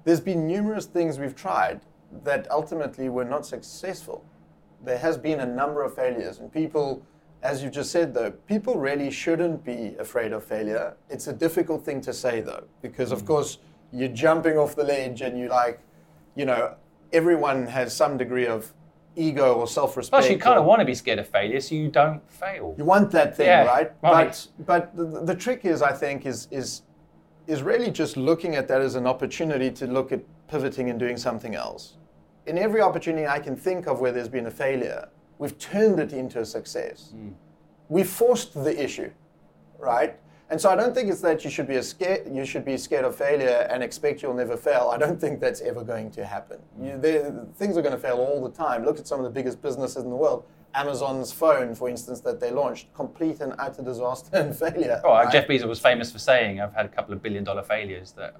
Speaker 2: There's been numerous things we've tried that ultimately were not successful. There has been a number of failures, and people, as you just said, though, people really shouldn't be afraid of failure. It's a difficult thing to say, though, because of mm. course you're jumping off the ledge and you like, you know, everyone has some degree of ego or self-respect.
Speaker 1: Plus, you kind of want to be scared of failure, so you don't fail.
Speaker 2: you want that thing,
Speaker 1: Yeah,
Speaker 2: right?
Speaker 1: right.
Speaker 2: But but the, the trick is, I think, is is is really just looking at that as an opportunity to look at pivoting and doing something else. In every opportunity I can think of where there's been a failure, we've turned it into a success. Hmm. We forced the issue, right? And so I don't think it's that you should be a scared you should be scared of failure and expect you'll never fail. I don't think that's ever going to happen. Hmm. You, things are going to fail all the time. Look at some of the biggest businesses in the world. Amazon's phone, for instance, that they launched, complete and utter disaster and failure.
Speaker 1: Oh, uh,
Speaker 2: right?
Speaker 1: Jeff Bezos was famous for saying, "I've had a couple of billion dollar failures that,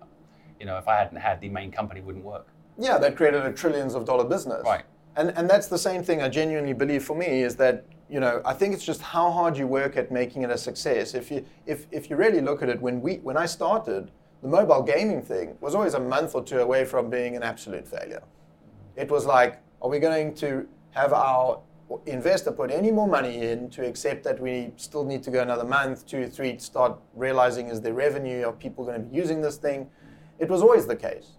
Speaker 1: you know, if I hadn't had the main company, wouldn't work."
Speaker 2: Yeah, that created a trillions of dollar business.
Speaker 1: Right.
Speaker 2: And and that's the same thing I genuinely believe for me is that, you know, I think it's just how hard you work at making it a success. If you if if you really look at it when we when I started, the mobile gaming thing was always a month or two away from being an absolute failure. It was like, are we going to have our investor put any more money in to accept that we still need to go another month, two, three, to start realizing is there revenue? Are people going to be using this thing? It was always the case.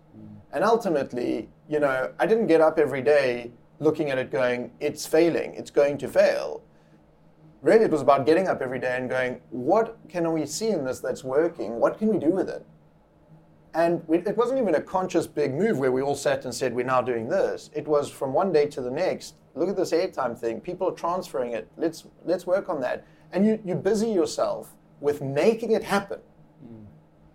Speaker 2: And ultimately, you know, I didn't get up every day looking at it going, it's failing, it's going to fail. Really, it was about getting up every day and going, what can we see in this that's working? What can we do with it? And we, it wasn't even a conscious big move where we all sat and said, we're now doing this. It was from one day to the next, look at this airtime thing. People are transferring it. Let's, let's work on that. And you, you busy yourself with making it happen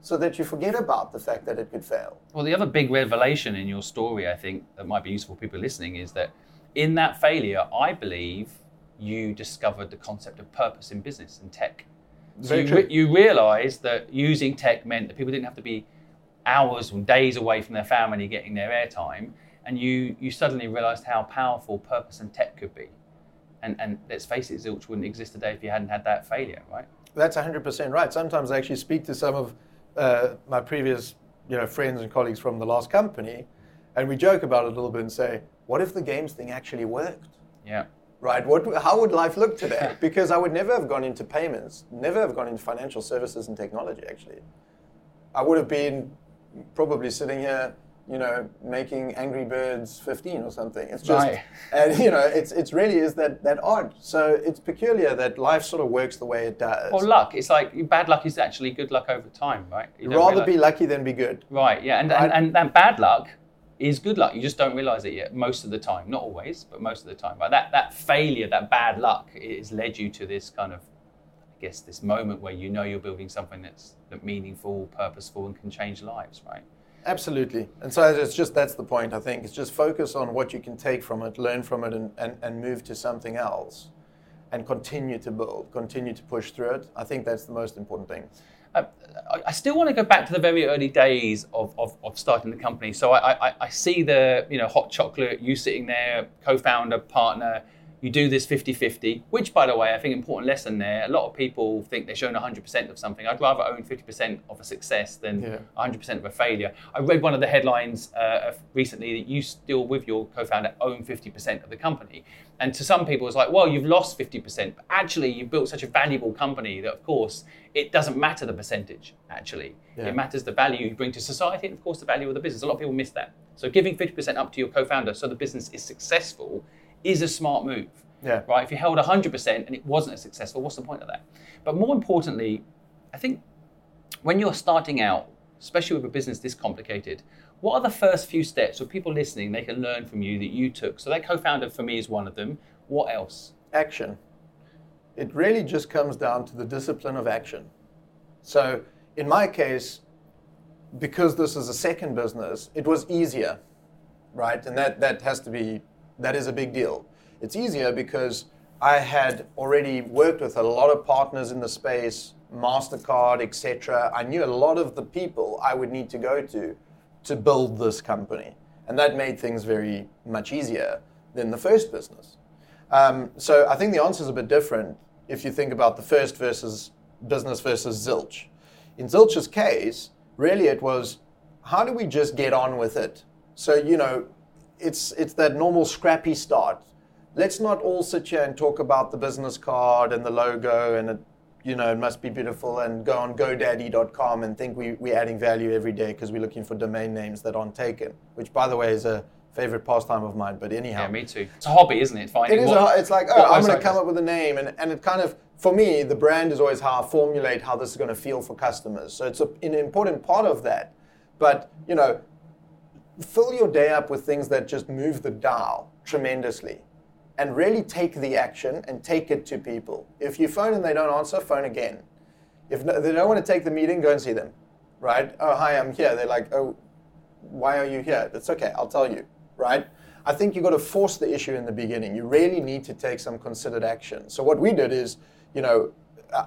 Speaker 2: so that you forget about the fact that it could fail.
Speaker 1: Well, the other big revelation in your story, I think, that might be useful for people listening, is that in that failure, I believe you discovered the concept of purpose in business and tech. So you, re- you realized that using tech meant that people didn't have to be hours and days away from their family getting their airtime, and you you suddenly realized how powerful purpose and tech could be. And and let's face it, Zilch wouldn't exist today if you hadn't had that failure, right?
Speaker 2: That's 100% right. Sometimes I actually speak to some of uh, my previous you know, friends and colleagues from the last company, and we joke about it a little bit and say, what if the games thing actually worked?
Speaker 1: Yeah.
Speaker 2: Right? What, how would life look today? Because I would never have gone into payments, never have gone into financial services and technology, actually. I would have been probably sitting here, you know, making Angry Birds 15 or something. It's just,
Speaker 1: Right.
Speaker 2: and you know, it's, it's really is that, that odd. So it's peculiar that life sort of works the way it does.
Speaker 1: Or luck. It's like bad luck is actually good luck over time, right?
Speaker 2: Rather
Speaker 1: realize-
Speaker 2: be lucky than be good.
Speaker 1: Right, yeah, and, and, and that bad luck is good luck. You just don't realize it yet most of the time. Not always, but most of the time. Right? That that failure, that bad luck, has led you to this kind of, I guess, this moment where you know you're building something that's that meaningful, purposeful, and can change lives. Right?
Speaker 2: Absolutely. And so it's just that's the point, I think. It's just focus on what you can take from it, learn from it, and, and, and move to something else and continue to build, continue to push through it. I think that's the most important thing.
Speaker 1: Um, I, I still want to go back to the very early days of, of, of starting the company. So I, I, I see the you know hot chocolate, you sitting there, co-founder, partner, you do this 50-50, which by the way, I think important lesson there. A lot of people think they're showing 100% of something. I'd rather own 50% of a success than
Speaker 2: Yeah.
Speaker 1: 100% of a failure. I read one of the headlines uh, recently that you still, with your co-founder, own 50% of the company. And to some people, it's like, well, you've lost 50%, but actually, you've built such a valuable company that, of course, it doesn't matter the percentage. Actually,
Speaker 2: Yeah.
Speaker 1: it matters the value you bring to society, and of course, the value of the business. A lot of people miss that. So, giving 50% up to your co-founder so the business is successful is a smart move
Speaker 2: Yeah.
Speaker 1: right? If you held 100% and it wasn't as successful, what's the point of that? But more importantly, I think when you're starting out, especially with a business this complicated, what are the first few steps for people listening they can learn from you that you took? So that co-founder for me is one of them. What else?
Speaker 2: action. It really just comes down to the discipline of action. So, in my case, because this is a second business, it was easier, right? And that, that has to be, that is a big deal. It's easier because I had already worked with a lot of partners in the space, MasterCard, etc. I knew a lot of the people I would need to go to to build this company. And that made things very much easier than the first business. Um, so I think the answer is a bit different if you think about the first versus business versus Zilch. In Zilch's case, really it was how do we just get on with it? So you know, it's it's that normal scrappy start. Let's not all sit here and talk about the business card and the logo and it, you know it must be beautiful and go on GoDaddy.com and think we, we're adding value every day because we're looking for domain names that aren't taken. Which, by the way, is a favorite pastime of mine. But anyhow,
Speaker 1: Yeah, me too. It's a hobby, isn't it? Finding
Speaker 2: it is.
Speaker 1: what-
Speaker 2: A, it's like, oh, I'm going to come up with a name, and, and it kind of, for me, the brand is always how I formulate how this is going to feel for customers. So it's a, an important part of that. But you know, fill your day up with things that just move the dial tremendously, and really take the action and take it to people. If you phone and they don't answer, phone again. If no, they don't want to take the meeting, go and see them. Right? Oh, hi, I'm here. They're like, oh, why are you here? It's okay, I'll tell you, right? I think you've got to force the issue in the beginning. You really need to take some considered action. So what we did is, you know,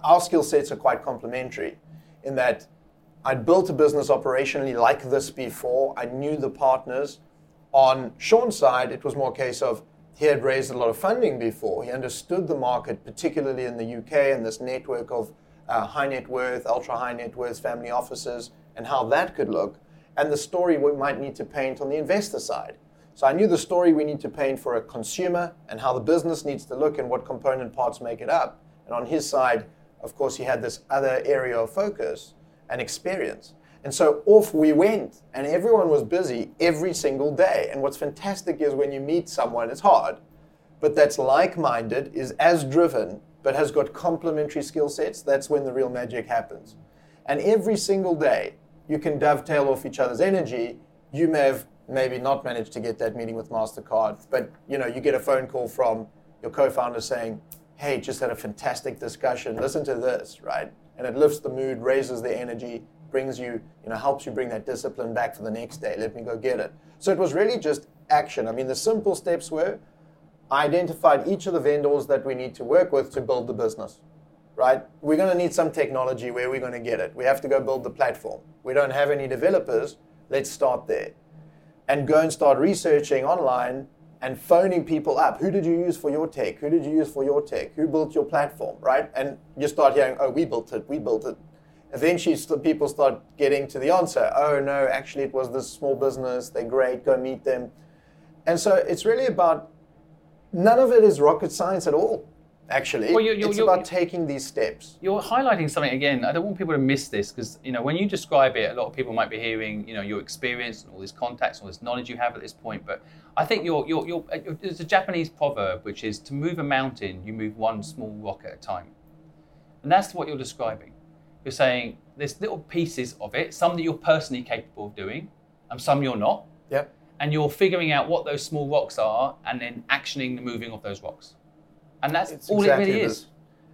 Speaker 2: our skill sets are quite complementary in that I'd built a business operationally like this before. I knew the partners. On Sean's side, it was more a case of he had raised a lot of funding before. He understood the market, particularly in the UK, and this network of uh, high net worth, ultra high net worth family offices, and how that could look, and the story we might need to paint on the investor side. So I knew the story we need to paint for a consumer and how the business needs to look and what component parts make it up. And on his side, of course, he had this other area of focus and experience. And so off we went, and everyone was busy every single day. And what's fantastic is when you meet someone, it's hard, but that's like minded, is as driven, but has got complementary skill sets, that's when the real magic happens. And every single day, you can dovetail off each other's energy. You may have maybe not managed to get that meeting with MasterCard, but you know, you get a phone call from your co-founder saying, hey, just had a fantastic discussion, listen to this, right? And it lifts the mood, raises the energy, brings you, you know, helps you bring that discipline back for the next day. Let me go get it. So it was really just action. I mean, the simple steps were I identified each of the vendors that we need to work with to build the business, right? We're going to need some technology. Where are we going to get it? We have to go build the platform. We don't have any developers. Let's start there. And go and start researching online and phoning people up. Who did you use for your tech? Who did you use for your tech? Who built your platform, right? And you start hearing, oh, we built it, we built it. Eventually, people start getting to the answer. Oh, no, actually, it was this small business. They're great. Go meet them. And so it's really about none of it is rocket science at all, actually.
Speaker 1: Well, you- you-
Speaker 2: it's
Speaker 1: you-
Speaker 2: about taking these steps.
Speaker 1: You're highlighting something again. I don't want people to miss this because you know when you describe it, a lot of people might be hearing you know your experience and all this contacts, all this knowledge you have at this point. But I think you're you're, uh, you're there's a Japanese proverb which is to move a mountain, you move one small rock at a time, and that's what you're describing. You're saying there's little pieces of it, some that you're personally capable of doing, and some you're not,
Speaker 2: Yep.
Speaker 1: and you're figuring out what those small rocks are, and then actioning the moving of those rocks, and that's
Speaker 2: It's
Speaker 1: all
Speaker 2: exactly
Speaker 1: it really is.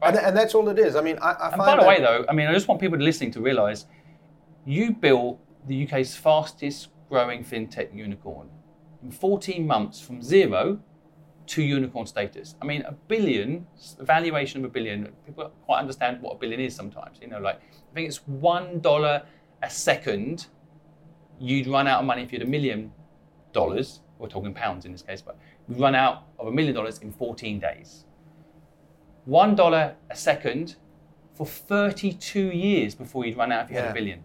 Speaker 2: And, and that's all it is. I mean, I, I
Speaker 1: And
Speaker 2: find
Speaker 1: by the way, though, I mean, I just want people listening to realize you built the UK's fastest growing fintech unicorn in 14 months from zero to unicorn status. I mean, a billion, valuation of a billion, people don't quite understand what a billion is sometimes. You know, like, I think it's $1 a second you'd run out of money if you had a million dollars. we're talking pounds in this case, but we run out of a million dollars in 14 days. One dollar a second for 32 years before you'd run out if you had a billion.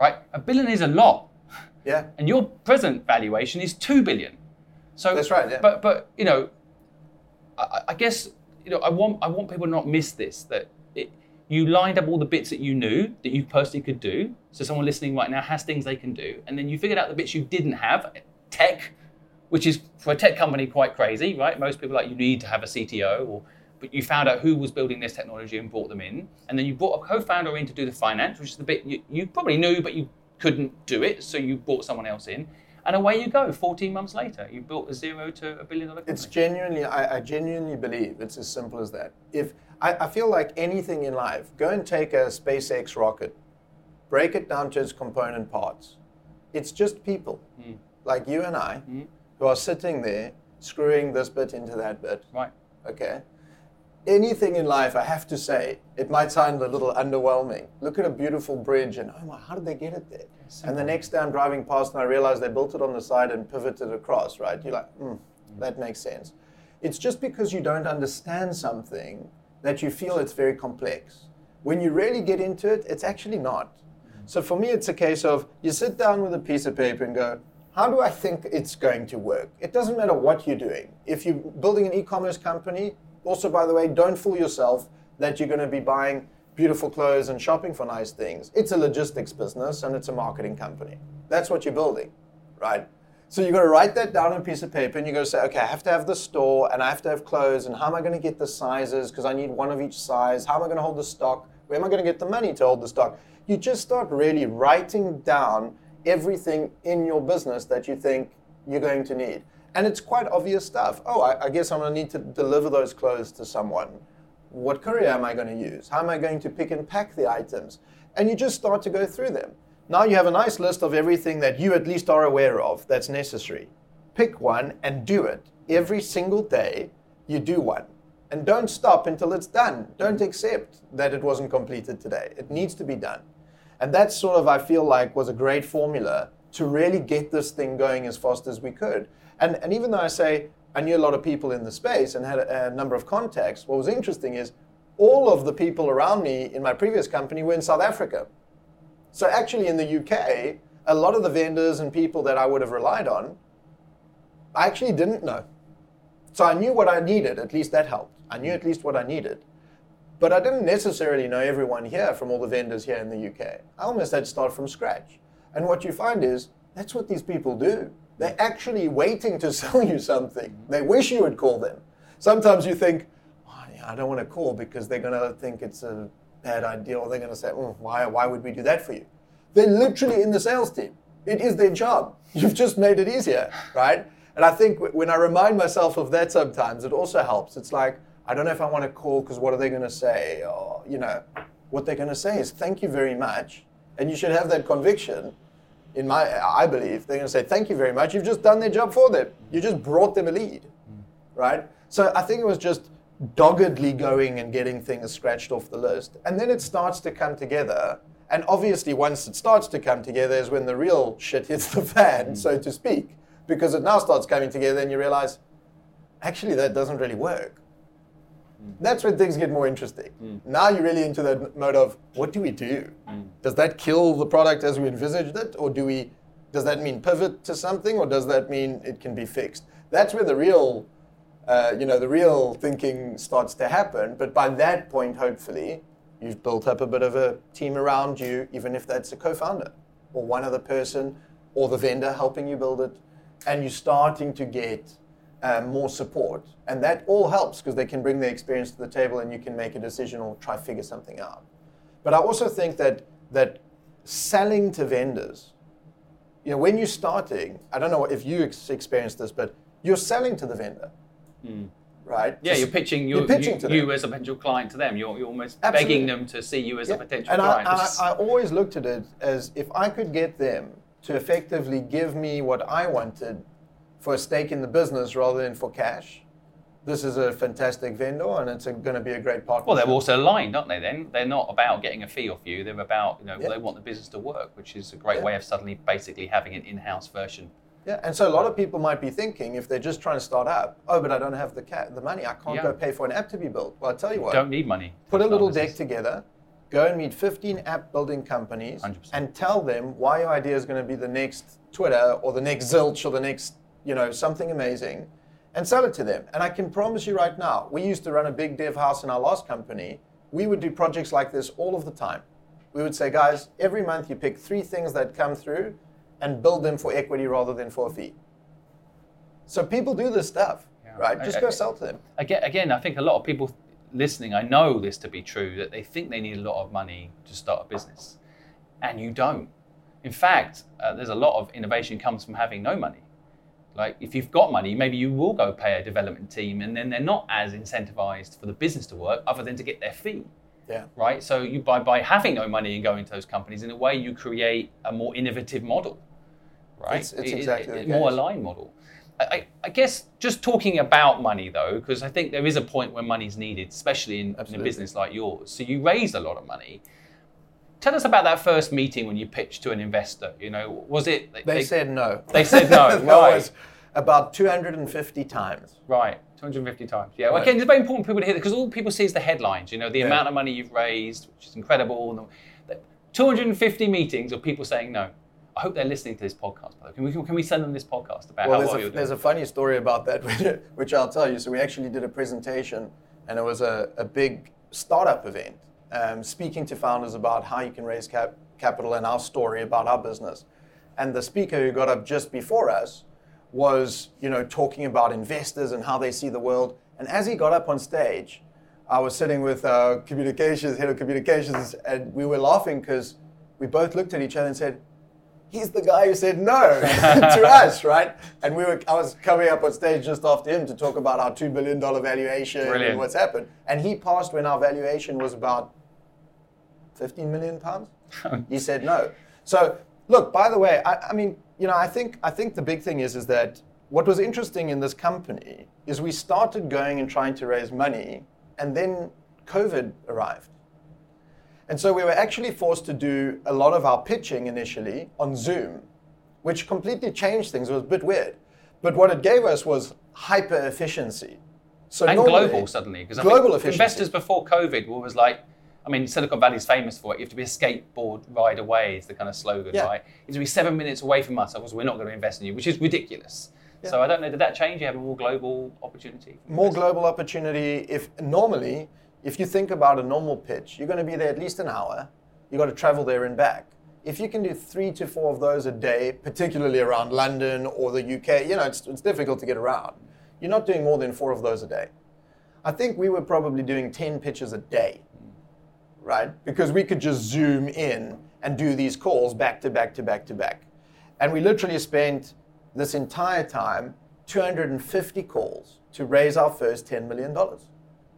Speaker 1: Right? A billion is a lot.
Speaker 2: Yeah.
Speaker 1: And your present valuation is two billion. So
Speaker 2: That's right, yeah.
Speaker 1: But but you know, I, I guess you know I want I want people to not miss this that it, you lined up all the bits that you knew that you personally could do. So someone listening right now has things they can do, and then you figured out the bits you didn't have, tech, which is for a tech company quite crazy, right? Most people are like you need to have a CTO or. But you found out who was building this technology and brought them in, and then you brought a co-founder in to do the finance, which is the bit you, you probably knew, but you couldn't do it, so you brought someone else in, and away you go. 14 months later, you built a zero to a billion dollar company.
Speaker 2: It's genuinely, I, I genuinely believe it's as simple as that. If I, I feel like anything in life, go and take a SpaceX rocket, break it down to its component parts. It's just people hmm. like you and I hmm. who are sitting there screwing this bit into that bit.
Speaker 1: right.
Speaker 2: Okay. Anything in life, I have to say, it might sound a little underwhelming. Look at a beautiful bridge, and oh my, how did they get it there? And the next day I'm driving past and I realize they built it on the side and pivoted across, right? You're like, hmm, that makes sense. It's just because you don't understand something that you feel it's very complex. When you really get into it, it's actually not. So for me, it's a case of you sit down with a piece of paper and go, how do I think it's going to work? It doesn't matter what you're doing. If you're building an e commerce company, also, by the way, don't fool yourself that you're going to be buying beautiful clothes and shopping for nice things. It's a logistics business and it's a marketing company. That's what you're building, right? So you've got to write that down on a piece of paper and you got to say, okay, I have to have the store and I have to have clothes and how am I going to get the sizes because I need one of each size? How am I going to hold the stock? Where am I going to get the money to hold the stock? You just start really writing down everything in your business that you think you're going to need. And it's quite obvious stuff. Oh, I, I guess I'm going to need to deliver those clothes to someone. What courier am I going to use? How am I going to pick and pack the items? And you just start to go through them. Now you have a nice list of everything that you at least are aware of that's necessary. Pick one and do it. Every single day, you do one. And don't stop until it's done. Don't accept that it wasn't completed today. It needs to be done. And that sort of, I feel like, was a great formula to really get this thing going as fast as we could. And, and even though I say I knew a lot of people in the space and had a, a number of contacts, what was interesting is all of the people around me in my previous company were in South Africa. So actually, in the UK, a lot of the vendors and people that I would have relied on, I actually didn't know. So I knew what I needed, at least that helped. I knew at least what I needed. But I didn't necessarily know everyone here from all the vendors here in the UK. I almost had to start from scratch. And what you find is that's what these people do. They're actually waiting to sell you something. They wish you would call them. Sometimes you think, oh, I don't want to call because they're going to think it's a bad idea or they're going to say, oh, why, why would we do that for you? They're literally in the sales team. It is their job. You've just made it easier, right? And I think when I remind myself of that sometimes, it also helps. It's like, I don't know if I want to call because what are they going to say? Or, you know, what they're going to say is, thank you very much. And you should have that conviction. In my, I believe they're going to say, thank you very much. You've just done their job for them. You just brought them a lead, mm. right? So I think it was just doggedly going and getting things scratched off the list. And then it starts to come together. And obviously, once it starts to come together, is when the real shit hits the fan, so mm. to speak, because it now starts coming together and you realize, actually, that doesn't really work. That's when things get more interesting. Now you're really into that mode of what do we do? Does that kill the product as we envisaged it, or do we? Does that mean pivot to something, or does that mean it can be fixed? That's where the real, uh, you know, the real thinking starts to happen. But by that point, hopefully, you've built up a bit of a team around you, even if that's a co-founder or one other person or the vendor helping you build it, and you're starting to get um, more support. And that all helps because they can bring their experience to the table and you can make a decision or try figure something out. But I also think that that selling to vendors, you know, when you're starting, I don't know if you ex- experienced this, but you're selling to the vendor, right?
Speaker 1: Yeah, you're pitching, your,
Speaker 2: You're pitching
Speaker 1: you,
Speaker 2: to
Speaker 1: you as a potential client to them. You're, you're almost
Speaker 2: Absolutely.
Speaker 1: begging them to see you as a potential
Speaker 2: and
Speaker 1: client.
Speaker 2: I, I, I always looked at it as if I could get them to effectively give me what I wanted for a stake in the business rather than for cash. This is a fantastic vendor, and it's going to be a great partner.
Speaker 1: well, they're also aligned, aren't they? Then they're not about getting a fee off you. They're about, you know,
Speaker 2: Yeah.
Speaker 1: they want the business to work, which is a great
Speaker 2: Yeah.
Speaker 1: way of suddenly basically having an in-house version
Speaker 2: Yeah, and so a lot of people might be thinking if they're just trying to start up, oh, but I don't have the ca- the money, I can't
Speaker 1: Yeah.
Speaker 2: go pay for an app to be built. Well, I tell you what,
Speaker 1: Don't need money.
Speaker 2: put a little
Speaker 1: business.
Speaker 2: deck together, go and meet 15 app building companies,
Speaker 1: 100%.
Speaker 2: and tell them why your idea is going to be the next Twitter or the next Zilch or the next, you know, something amazing, and sell it to them. And I can promise you right now, we used to run a big dev house in our last company. We would do projects like this all of the time. We would say, guys, every month you pick three things that come through and build them for equity rather than for a fee. So people do this stuff,
Speaker 1: Yeah.
Speaker 2: right? Just
Speaker 1: I-
Speaker 2: go sell to them.
Speaker 1: again, again, I think a lot of people listening, I know this to be true, that they think they need a lot of money to start a business, and you don't. In fact, uh, there's a lot of innovation comes from having no money. Like if you've got money, maybe you will go pay a development team, and then they're not as incentivized for the business to work, other than to get their fee.
Speaker 2: Yeah.
Speaker 1: Right. So you by by having no money and going to those companies, in a way, you create a more innovative model. Right.
Speaker 2: It's- it's
Speaker 1: It- it-
Speaker 2: exactly
Speaker 1: it-
Speaker 2: the
Speaker 1: more aligned model. I, I- I guess just talking about money though, because I think there is a point where money's needed, especially in, in a business like yours. So you raised a lot of money. Tell us about that first meeting when you pitched to an investor. You know, was it
Speaker 2: They, said no.
Speaker 1: They said no,
Speaker 2: that
Speaker 1: right.
Speaker 2: was about 250 times.
Speaker 1: right 250 times? Yeah. Well,
Speaker 2: Right.
Speaker 1: again, it's very important for people to hear that because all people see is the headlines. You know, the
Speaker 2: Yeah.
Speaker 1: amount of money you've raised, which is incredible. And the, the 250 meetings of people saying no. I hope they're listening to this podcast. By the way. Can we can we send them this podcast about
Speaker 2: Well,
Speaker 1: how
Speaker 2: there's
Speaker 1: well
Speaker 2: a,
Speaker 1: you're doing?
Speaker 2: there's a funny story about that, which- which I'll tell you. So we actually did a presentation, and it was a, a big startup event, um, speaking to founders about how you can raise cap- capital and our story about our business. And the speaker who got up just before us was, you know, talking about investors and how they see the world. And as he got up on stage, I was sitting with uh, communications, head of communications, and we were laughing because we both looked at each other and said, he's the guy who said no to us, right? And we were, I was coming up on stage just after him to talk about our $2 billion valuation
Speaker 1: Brilliant.
Speaker 2: and what's happened. And he passed when our valuation was about 15 million pounds. Oh. he said no. So look, by the way, I, I mean, you know, I think, I think the big thing is, is that what was interesting in this company is we started going and trying to raise money and then COVID arrived. And so we were actually forced to do a lot of our pitching initially on Zoom, which completely changed things. It was a bit weird. But what it gave us was hyper efficiency. So
Speaker 1: and
Speaker 2: normally-
Speaker 1: global suddenly because
Speaker 2: global efficiency.
Speaker 1: investors before COVID was like, I mean, Silicon Valley is famous for it. You have to be a skateboard ride away is the kind of slogan,
Speaker 2: Yeah.
Speaker 1: right? You have to be seven minutes away from us, otherwise we're not going to invest in you, which is ridiculous. So I don't know. Did that change? You have a more global opportunity.
Speaker 2: more global opportunity. If normally, if you think about a normal pitch, you're going to be there at least an hour. You've got to travel there and back. If you can do three to four of those a day, particularly around London or the UK, you know it's, it's difficult to get around. You're not doing more than four of those a day. I think we were probably doing ten pitches a day, right? Because we could just zoom in and do these calls back to back to back to back, and we literally spent this entire time 250 calls to raise our first $10 million.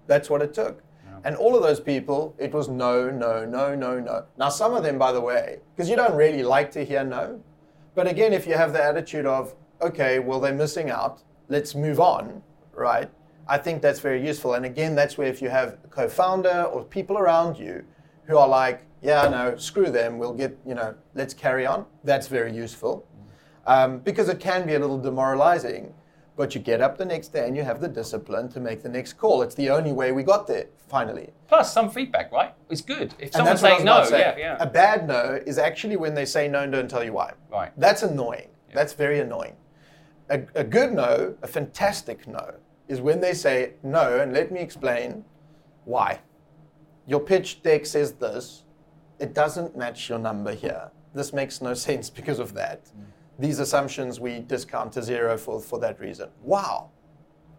Speaker 2: That's what it took. And all of those people, it was no, no, no, no, no. Now, some of them, by the way, because you don't really like to hear no, but again, if you have the attitude of, okay, well, they're missing out, let's move on, right? I think that's very useful. And again, that's where if you have a co founder or people around you who are like, yeah, no, screw them, we'll get, you know, let's carry on, that's very useful um, because it can be a little demoralizing. But you get up the next day and you have the discipline to make the next call. It's the only way we got there, finally.
Speaker 1: Plus some feedback, right? It's good. If someone's
Speaker 2: that's what I
Speaker 1: saying no,
Speaker 2: say.
Speaker 1: yeah, yeah.
Speaker 2: A bad no is actually when they say no and don't tell you why.
Speaker 1: Right.
Speaker 2: That's annoying. That's very annoying. A, a good no, a fantastic no, is when they say no and let me explain why. Your pitch deck says this, it doesn't match your number here. This makes no sense because of that.
Speaker 1: Mm.
Speaker 2: These assumptions we discount to zero for, for that reason. Wow.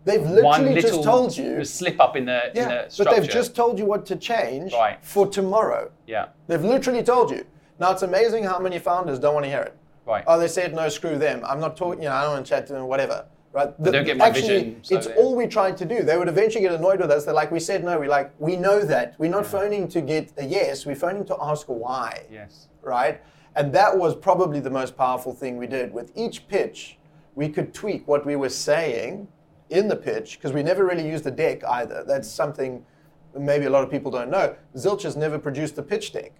Speaker 2: They've literally just told you.
Speaker 1: slip up in the, in
Speaker 2: Yeah,
Speaker 1: the
Speaker 2: but they've just told you what to change
Speaker 1: Right.
Speaker 2: for tomorrow.
Speaker 1: yeah,
Speaker 2: They've literally told you. Now it's amazing how many founders don't want to hear it.
Speaker 1: right.
Speaker 2: Oh, they said no, screw them. I'm not talking. You know, I don't want to chat to them. Whatever. Right? The-
Speaker 1: don't get my
Speaker 2: actually,
Speaker 1: vision, so
Speaker 2: it's
Speaker 1: they-
Speaker 2: all we tried to do. They would eventually get annoyed with us. They're like, we said no. We're like, we know that. We're not phoning to get a yes. We're phoning to ask why.
Speaker 1: yes.
Speaker 2: Right? And that was probably the most powerful thing we did. With each pitch, we could tweak what we were saying in the pitch because we never really used the deck either. That's something maybe a lot of people don't know. Zilch has never produced a pitch deck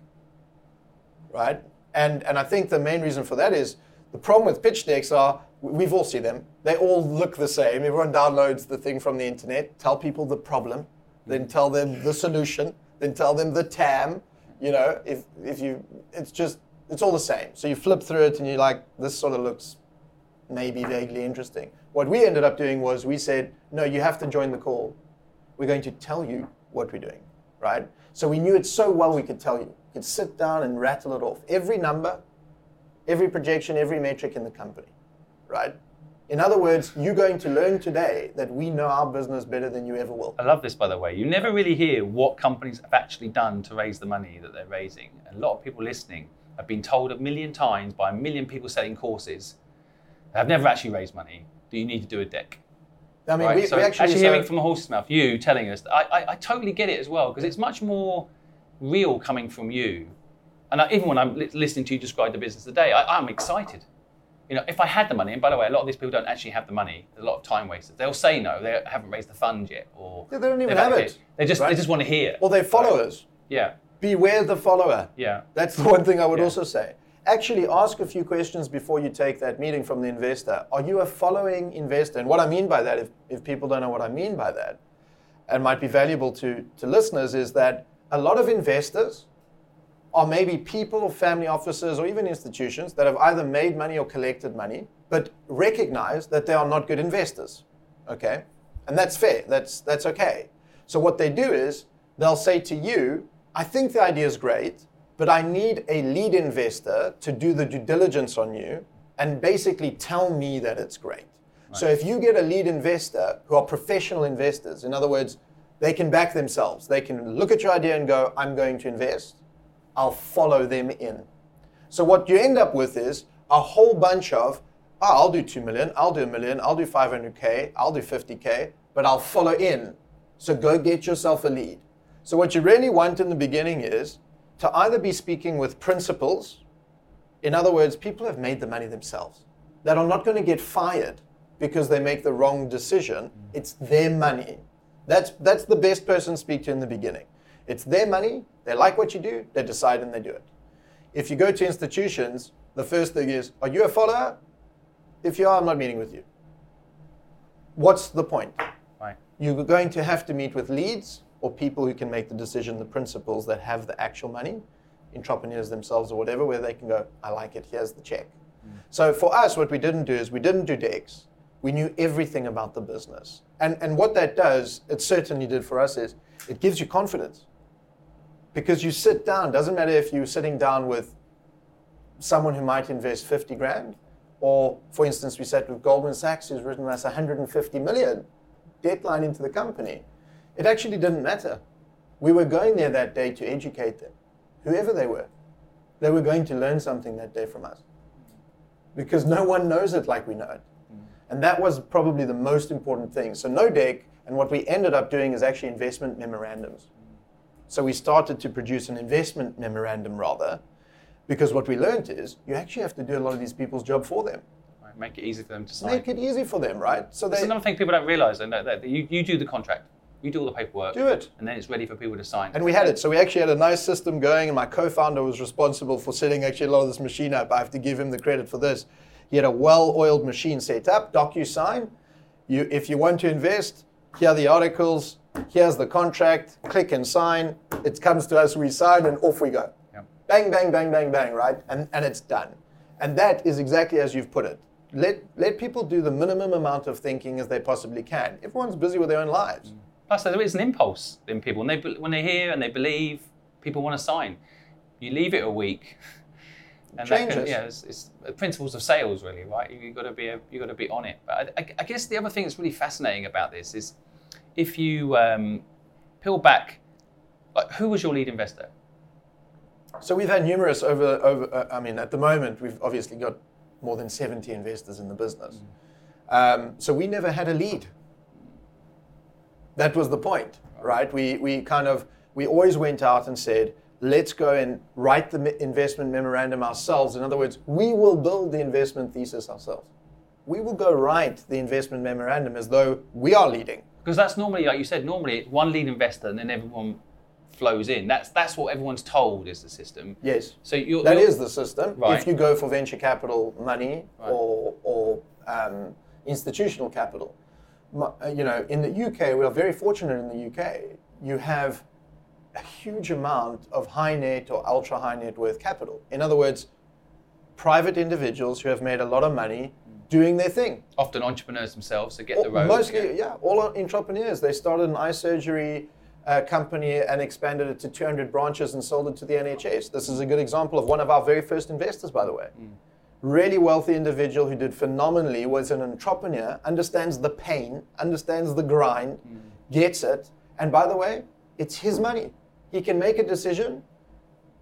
Speaker 2: right? And and I think the main reason for that is The problem with pitch decks are we've all seen them. They all look the same. Everyone downloads the thing from the internet, tell people the problem, then tell them the solution, then tell them the TAM. You know, if if you, it's just it's all the same. So you flip through it and you're like, this sort of looks maybe vaguely interesting. What we ended up doing was we said, no, you have to join the call. We're going to tell you what we're doing, right? So we knew it so well we could tell you. We could sit down and rattle it off. Every number, every projection, every metric in the company, right? In other words, you're going to learn today that we know our business better than you ever will.
Speaker 1: I love this, by the way. You never really hear what companies have actually done to raise the money that they're raising. A lot of people listening have been told a million times by a million people selling courses that have never actually raised money that you need to do a deck.
Speaker 2: I mean,
Speaker 1: right?
Speaker 2: we,
Speaker 1: so
Speaker 2: we actually,
Speaker 1: actually
Speaker 2: so-
Speaker 1: hearing from a horse's mouth, you telling us, I, I, I totally get it as well because it's much more real coming from you. And I, even when I'm listening to you describe the business today, I, I'm excited. You know, if I had the money, and by the way, a lot of these people don't actually have the money. There's a lot of time wasters. They'll say no, they haven't raised the fund yet, or
Speaker 2: Yeah, they don't even
Speaker 1: they've
Speaker 2: it,
Speaker 1: They just
Speaker 2: right?
Speaker 1: they just want to hear.
Speaker 2: well, they're followers.
Speaker 1: yeah,
Speaker 2: Beware the follower.
Speaker 1: yeah.
Speaker 2: That's the one thing I would
Speaker 1: Yeah.
Speaker 2: also say. Actually, ask a few questions before you take that meeting from the investor. Are you a following investor? And what I mean by that, if, if people don't know what I mean by that, and might be valuable to, to listeners, is that a lot of investors are maybe people or family offices or even institutions that have either made money or collected money, but recognize that they are not good investors. Okay? And that's fair. That's that's okay. So what they do is they'll say to you, I think the idea is great, but I need a lead investor to do the due diligence on you and basically tell me that it's great. So if you get a lead investor who are professional investors, in other words, they can back themselves. They can look at your idea and go, I'm going to invest. I'll follow them in. So what you end up with is a whole bunch of, oh, I'll do 2 million, I'll do a million, I'll do 500K, I'll do 50K, but I'll follow in. So go get yourself a lead. So what you really want in the beginning is to either be speaking with principals, in other words, people have made the money themselves, that are not going to get fired because they make the wrong decision. It's their money. That's, that's the best person to speak to in the beginning. It's their money, they like what you do, they decide and they do it. If you go to institutions, the first thing is, are you a follower? If you are, I'm not meeting with you. What's the point?
Speaker 1: Right.
Speaker 2: You're going to have to meet with leads or people who can make the decision, the principals that have the actual money, entrepreneurs themselves or whatever, where they can go, I like it, here's the check. Mm. So for us, what we didn't do is we didn't do decks. We knew everything about the business. And, and what that does, it certainly did for us, is it gives you confidence. Because you sit down, doesn't matter if you're sitting down with someone who might invest 50 grand, or for instance, we sat with Goldman Sachs, who's written us 150 million debt line into the company. It actually didn't matter. We were going there that day to educate them, whoever they were. They were going to learn something that day from us because no one knows it like we know it. Mm. And that was probably the most important thing. So, no deck, and what we ended up doing is actually investment memorandums. So, we started to produce an investment memorandum rather, because what we learned is you actually have to do a lot of these people's job for them.
Speaker 1: right. Make it easy for them to sign.
Speaker 2: Make it easy for them, right? So
Speaker 1: That's another thing people don't realise, and that, you, you do the contract, you do all the paperwork,
Speaker 2: do it.
Speaker 1: and then it's ready for people to sign.
Speaker 2: And we had it. So we actually had a nice system going, and my co-founder was responsible for setting actually a lot of this machine up. I have to give him the credit for this. He had a well-oiled machine set up, DocuSign. You, if you want to invest, here are the articles. Here's the contract. Click and sign. It comes to us. We sign, and off we go.
Speaker 1: Yep.
Speaker 2: Bang, bang, bang, bang, bang. Right, and and it's done. And that is exactly as you've put it. Let let people do the minimum amount of thinking as they possibly can. Everyone's busy with their own lives. Mm.
Speaker 1: Plus, there is an impulse in people when they when they hear and they believe, people want to sign. You leave it a week, and that can,
Speaker 2: Changes.
Speaker 1: yeah, it's, it's the principles of sales, really, right? You, have got to be a, you got to be on it. But I, I, I guess the other thing that's really fascinating about this is if you um, peel back, like who was your lead investor?
Speaker 2: So we've had numerous over, over uh, I mean, at the moment, we've obviously got more than 70 investors in the business. Um, so we never had a lead. That was the point, right? We, we kind of, we always went out and said, let's go and write the investment memorandum ourselves. In other words, we will build the investment thesis ourselves. We will go write the investment memorandum as though we are leading.
Speaker 1: Because that's normally, like you said, normally it's one lead investor and then everyone flows in. That's that's what everyone's told is the system.
Speaker 2: Yes.
Speaker 1: So you're,
Speaker 2: That
Speaker 1: you're-
Speaker 2: is the system.
Speaker 1: Right.
Speaker 2: If you go for venture capital money
Speaker 1: Right.
Speaker 2: or, or um, institutional capital, uh, you know, in the UK, we are very fortunate in the UK. You have a huge amount of high net or ultra high net worth capital. In other words, private individuals who have made a lot of money doing their thing.
Speaker 1: often entrepreneurs themselves to get the road.
Speaker 2: Mostly, yeah, all entrepreneurs. They started an eye surgery uh, company and expanded it to 200 branches and sold it to the NHS. This is a good example of one of our very first investors, by the way. Really wealthy individual who did phenomenally, was an entrepreneur, understands the pain, understands the grind, gets it. And by the way, it's his money. He can make a decision,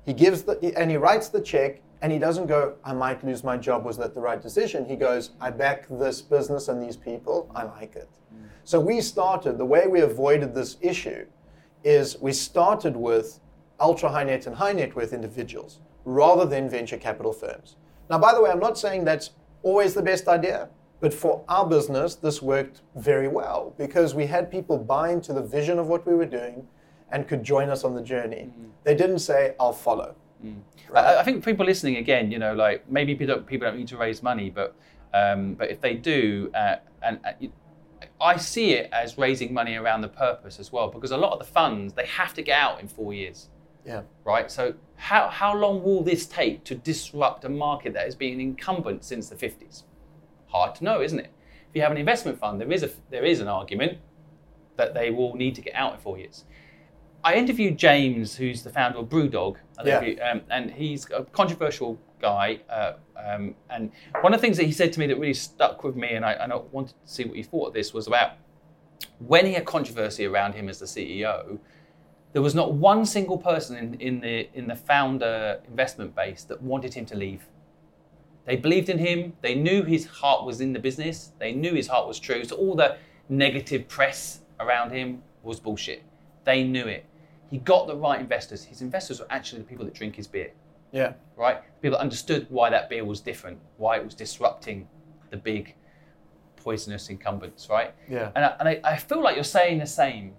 Speaker 2: he gives the and he writes the check and he doesn't go i might lose my job was that the right decision. He goes i back this business and these people. I like it. Mm. So we started the way we avoided this issue is we started with ultra high net and high net worth individuals rather than venture capital firms. Now by the way i'm not saying that's always the best idea but for our business this worked very well because we had people buy into the vision of what we were doing and could join us on the journey. Mm-hmm. They didn't say i'll follow mm.
Speaker 1: I, I think people listening again, you know, like maybe people don't, people don't need to raise money, but um, but if they do, uh, and uh, I see it as raising money around the purpose as well, because a lot of the funds they have to get out in four years,
Speaker 2: yeah
Speaker 1: right? So how how long will this take to disrupt a market that has been incumbent since the fifties? Hard to know, isn't it? If you have an investment fund, there is a there is an argument that they will need to get out in four years. I interviewed James, who's the founder of BrewDog, I don't know if
Speaker 2: Yeah.
Speaker 1: you- um, and he's a controversial guy. Uh, um, and one of the things that he said to me that really stuck with me, and I, and I wanted to see what you thought of this, was about when he had controversy around him as the CEO. There was not one single person in, in the in the founder investment base that wanted him to leave. They believed in him. They knew his heart was in the business. They knew his heart was true. So all the negative press around him was bullshit. They knew it. He got the right investors. His investors were actually the people that drink his beer,
Speaker 2: yeah
Speaker 1: right? People that understood why that beer was different, why it was disrupting the big poisonous incumbents, right?
Speaker 2: Yeah.
Speaker 1: And I, and I, I feel like you're saying the same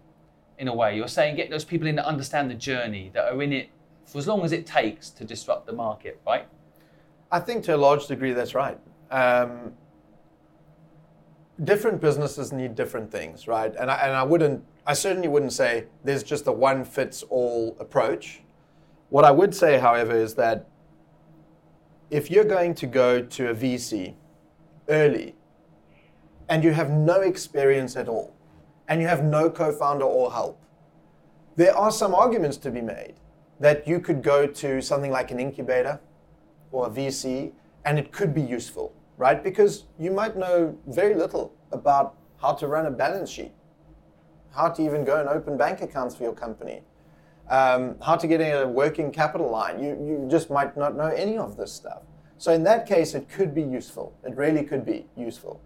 Speaker 1: in a way. You're saying get those people in that understand the journey, that are in it for as long as it takes to disrupt the market, right?
Speaker 2: I think to a large degree that's right. Um, different businesses need different things, right? And I, and I wouldn't, I certainly wouldn't say there's just a one fits all approach. What I would say, however, is that if you're going to go to a VC early and you have no experience at all and you have no co founder or help, there are some arguments to be made that you could go to something like an incubator or a VC, and it could be useful, right? Because you might know very little about how to run a balance sheet, how to even go and open bank accounts for your company, um, how to get a working capital line. You, you just might not know any of this stuff. So in that case, it could be useful. It really could be useful.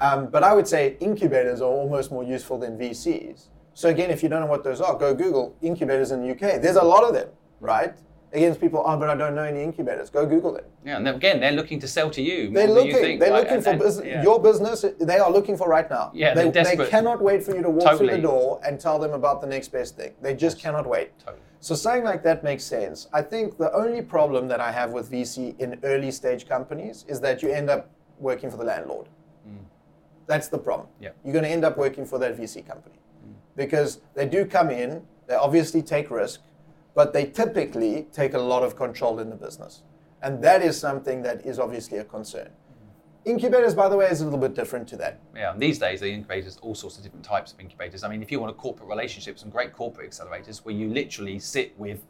Speaker 2: Um, but I would say incubators are almost more useful than VCs. So again, if you don't know what those are, go Google incubators in the UK. There's a lot of them, right? Against people, oh, but I don't know any incubators. Go Google it.
Speaker 1: Yeah, and again, they're looking to sell to you.
Speaker 2: They're looking.
Speaker 1: You think,
Speaker 2: they're
Speaker 1: right?
Speaker 2: looking
Speaker 1: And-
Speaker 2: for
Speaker 1: and-
Speaker 2: business.
Speaker 1: yeah.
Speaker 2: Your business. They are looking for right now.
Speaker 1: Yeah,
Speaker 2: they, they cannot wait for you to walk through the door and tell them about the next best thing. They just cannot wait.
Speaker 1: Totally.
Speaker 2: So saying like that makes sense. I think the only problem that I have with VC in early stage companies is that you end up working for the landlord. Mm. That's the problem.
Speaker 1: Yeah.
Speaker 2: You're going to end up working for that VC company mm. because they do come in, they obviously take risk, but they typically take a lot of control in the business. And that is something that is obviously a concern. Incubators, by the way, is a little bit different to that.
Speaker 1: Yeah, and these days the incubators, all sorts of different types of incubators. I mean, if you want a corporate relationship, some great corporate accelerators where you literally sit with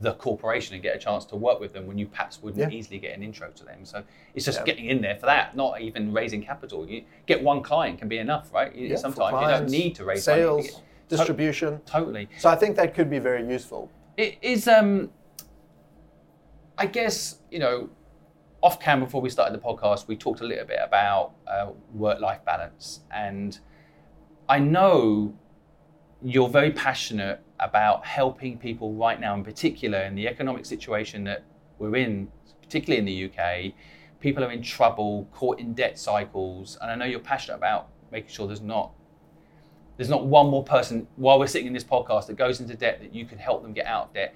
Speaker 1: the corporation and get a chance to work with them when you perhaps wouldn't
Speaker 2: Yeah.
Speaker 1: easily get an intro to them. So it's just
Speaker 2: Yeah.
Speaker 1: getting in there for that, not even raising capital. You get one client can be enough, right?
Speaker 2: Yeah,
Speaker 1: Sometimes you don't need to raise
Speaker 2: sales,
Speaker 1: money. to
Speaker 2: distribution.
Speaker 1: Totally.
Speaker 2: So I think that could be very useful.
Speaker 1: It is, um, I guess, you know, off camera before we started the podcast, we talked a little bit about uh, work life balance. And I know you're very passionate about helping people right now, in particular, in the economic situation that we're in, particularly in the UK. People are in trouble, caught in debt cycles. And I know you're passionate about making sure there's not There's not one more person while we're sitting in this podcast that goes into debt that you can help them get out of debt.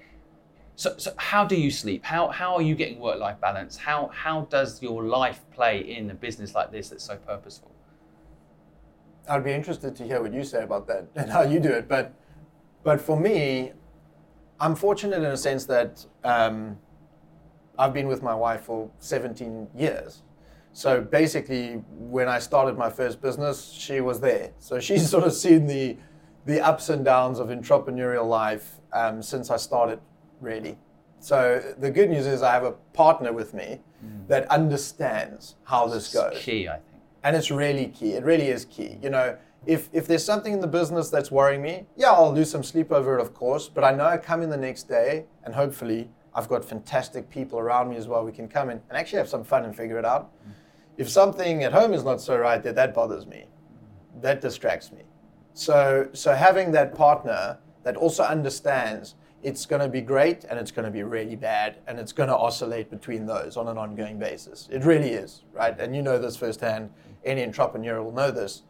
Speaker 1: So, so how do you sleep? How, how are you getting work life balance? How, how does your life play in a business like this that's so purposeful?
Speaker 2: I'd be interested to hear what you say about that and how you do it. But, but for me, I'm fortunate in a sense that um, I've been with my wife for 17 years. So basically, when I started my first business, she was there. So she's sort of seen the, the ups and downs of entrepreneurial life um, since I started, really. So the good news is I have a partner with me mm. that understands how this goes.
Speaker 1: Key, I think.
Speaker 2: And it's really key. It really is key. You know, if, if there's something in the business that's worrying me, yeah, I'll lose some sleep over it, of course. But I know I come in the next day and hopefully I've got fantastic people around me as well. We can come in and actually have some fun and figure it out. Mm if something at home is not so right, that that bothers me. That distracts me. So, so having that partner that also understands it's going to be great and it's going to be really bad and it's going to oscillate between those on an ongoing basis. It really is, right? And you know this firsthand. Any entrepreneur will know this.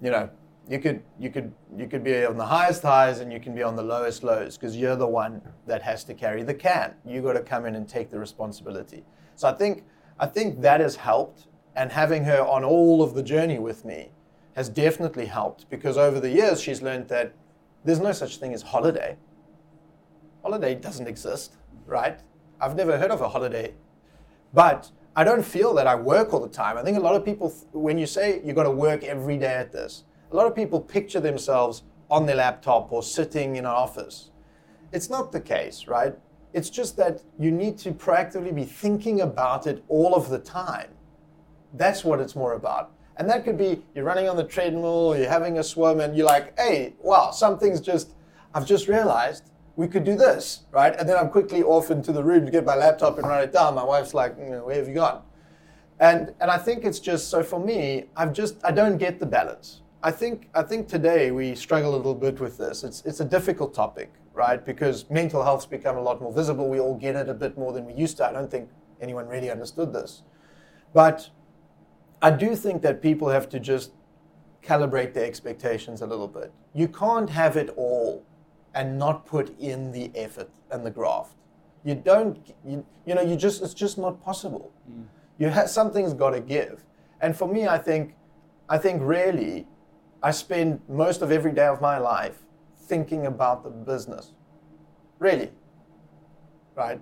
Speaker 2: You know, you could you could you could be on the highest highs and you can be on the lowest lows because you're the one that has to carry the can. You got to come in and take the responsibility. So I think I think that has helped. And having her on all of the journey with me has definitely helped because over the years she's learned that there's no such thing as holiday. Holiday doesn't exist, right? I've never heard of a holiday. But I don't feel that I work all the time. I think a lot of people, when you say you've got to work every day at this, a lot of people picture themselves on their laptop or sitting in an office. It's not the case, right? It's just that you need to proactively be thinking about it all of the time. That's what it's more about. And that could be you're running on the treadmill, you're having a swim, and you're like, hey, wow, something's just, I've just realized we could do this, right? And then I'm quickly off into the room to get my laptop and write it down. My wife's like, mm, where have you gone? And, and I think it's just, so for me, I've just, I don't get the balance. I think, I think today we struggle a little bit with this. It's, it's a difficult topic right? Because mental health's become a lot more visible. We all get it a bit more than we used to. I don't think anyone really understood this. But I do think that people have to just calibrate their expectations a little bit. You can't have it all and not put in the effort and the graft. You don't, you, you know, you just, it's just not possible. Mm. You have, something's got to give. And for me, I think, I think really, I spend most of every day of my life thinking about the business. Really. Right?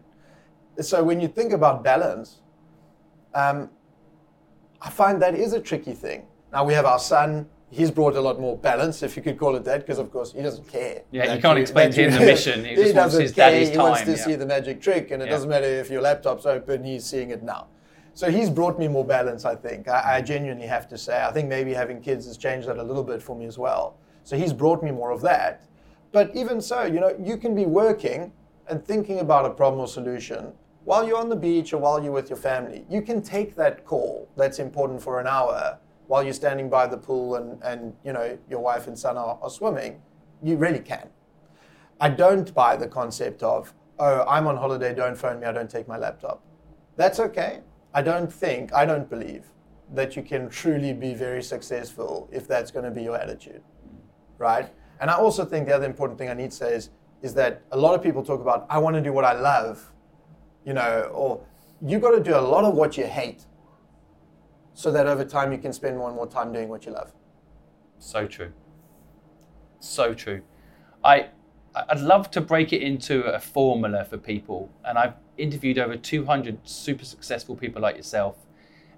Speaker 2: So when you think about balance, um, I find that is a tricky thing. Now we have our son. He's brought a lot more balance, if you could call it that, because of course he doesn't care.
Speaker 1: Yeah, you can't explain to him the mission. He,
Speaker 2: he
Speaker 1: doesn't
Speaker 2: care.
Speaker 1: he
Speaker 2: wants to
Speaker 1: yeah.
Speaker 2: see the magic trick, and it yeah. doesn't matter if your laptop's open. He's seeing it now. So he's brought me more balance. I think. I, I genuinely have to say. I think maybe having kids has changed that a little bit for me as well. So he's brought me more of that. But even so, you know, you can be working and thinking about a problem or solution while you're on the beach or while you're with your family. You can take that call that's important for an hour while you're standing by the pool and, and you know, your wife and son are, are swimming. You really can. I don't buy the concept of, oh, I'm on holiday, don't phone me, I don't take my laptop. That's okay. I don't think, I don't believe that you can truly be very successful if that's going to be your attitude, right? And I also think the other important thing I need to say is, is that a lot of people talk about, I want to do what I love, you know, or you've got to do a lot of what you hate so that over time you can spend more and more time doing what you love.
Speaker 1: So true. So true. I, I'd love to break it into a formula for people. And I've interviewed over 200 super successful people like yourself.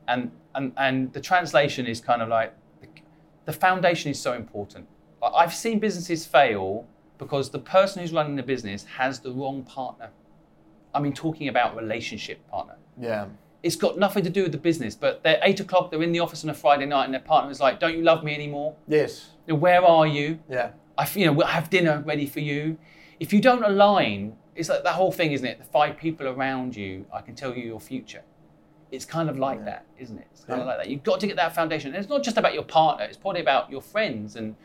Speaker 1: And, and, and the translation is kind of like the, the foundation is so important I've seen businesses fail because the person who's running the business has the wrong partner. I mean, talking about relationship partner.
Speaker 2: Yeah.
Speaker 1: It's got nothing to do with the business, but they're eight o'clock, they're in the office on a Friday night, and their partner is like, Don't you love me anymore?
Speaker 2: Yes.
Speaker 1: Where are you?
Speaker 2: Yeah.
Speaker 1: I, you know, I have dinner ready for you. If you don't align, it's like that whole thing, isn't it? The five people around you, I can tell you your future. It's kind of like yeah. that, isn't it? It's kind yeah. of like that. You've got to get that foundation. And it's not just about your partner, it's probably about your friends and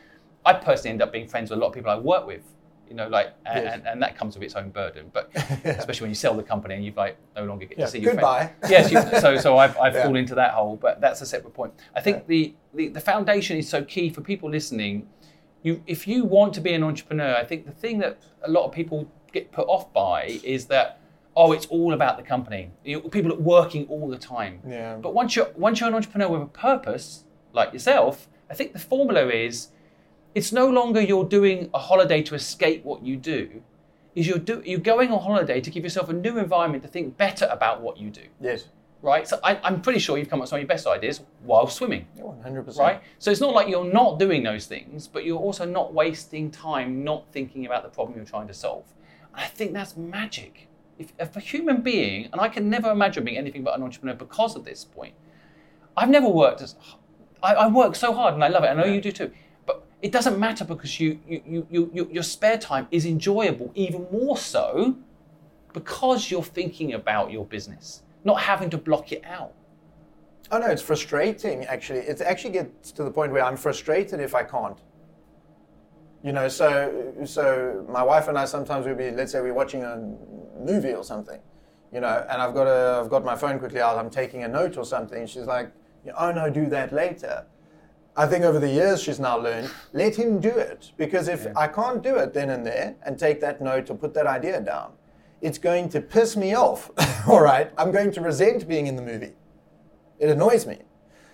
Speaker 1: I personally end up being friends with a lot of people I work with. You know, like, and, yes. and, and, that comes with its own burden. But yeah. especially when you sell the company and you like no longer get yeah. to see your
Speaker 2: Goodbye.
Speaker 1: friends. Yes, you, so so I've, I've yeah. fallen into that hole, but that's a separate point. I think the, the the foundation is so key for people listening. you if you want to be an entrepreneur, I think the thing that a lot of people get put off by is that oh, it's all about the company. You know, people are working all the time.
Speaker 2: Yeah.
Speaker 1: But once you're once you're an entrepreneur with a purpose, like yourself, I think the formula is it's no longer you're doing a holiday to escape what you do. Is you're do, you're going on holiday to give yourself a new environment to think better about what you do.
Speaker 2: Yes.
Speaker 1: Right? So I, I'm pretty sure you've come up with some of your best ideas while swimming
Speaker 2: One hundred percent.
Speaker 1: right? So it's not like you're not doing those things, but you're also not wasting time not thinking about the problem you're trying to solve. And I think that's magic. If, if a human being, and I can never imagine being anything but an entrepreneur because of this point, I've never worked as I, I work so hard and I love it. I know you do too. It doesn't matter because you, you, you, you, your spare time is enjoyable, even more so because you're thinking about your business, not having to block it out.
Speaker 2: Oh no, it's frustrating actually. It actually gets to the point where I'm frustrated if I can't. You know, so so my wife and I sometimes we'll be let's say we're watching a movie or something, you know, and I've got a I've got my phone quickly out, I'm taking a note or something. She's like, Oh no, do that later. I think over the years she's now learned, let him do it. Because if I can't do it then and there and take that note or put that idea down, it's going to piss me off. All right. I'm going to resent being in the movie. It annoys me.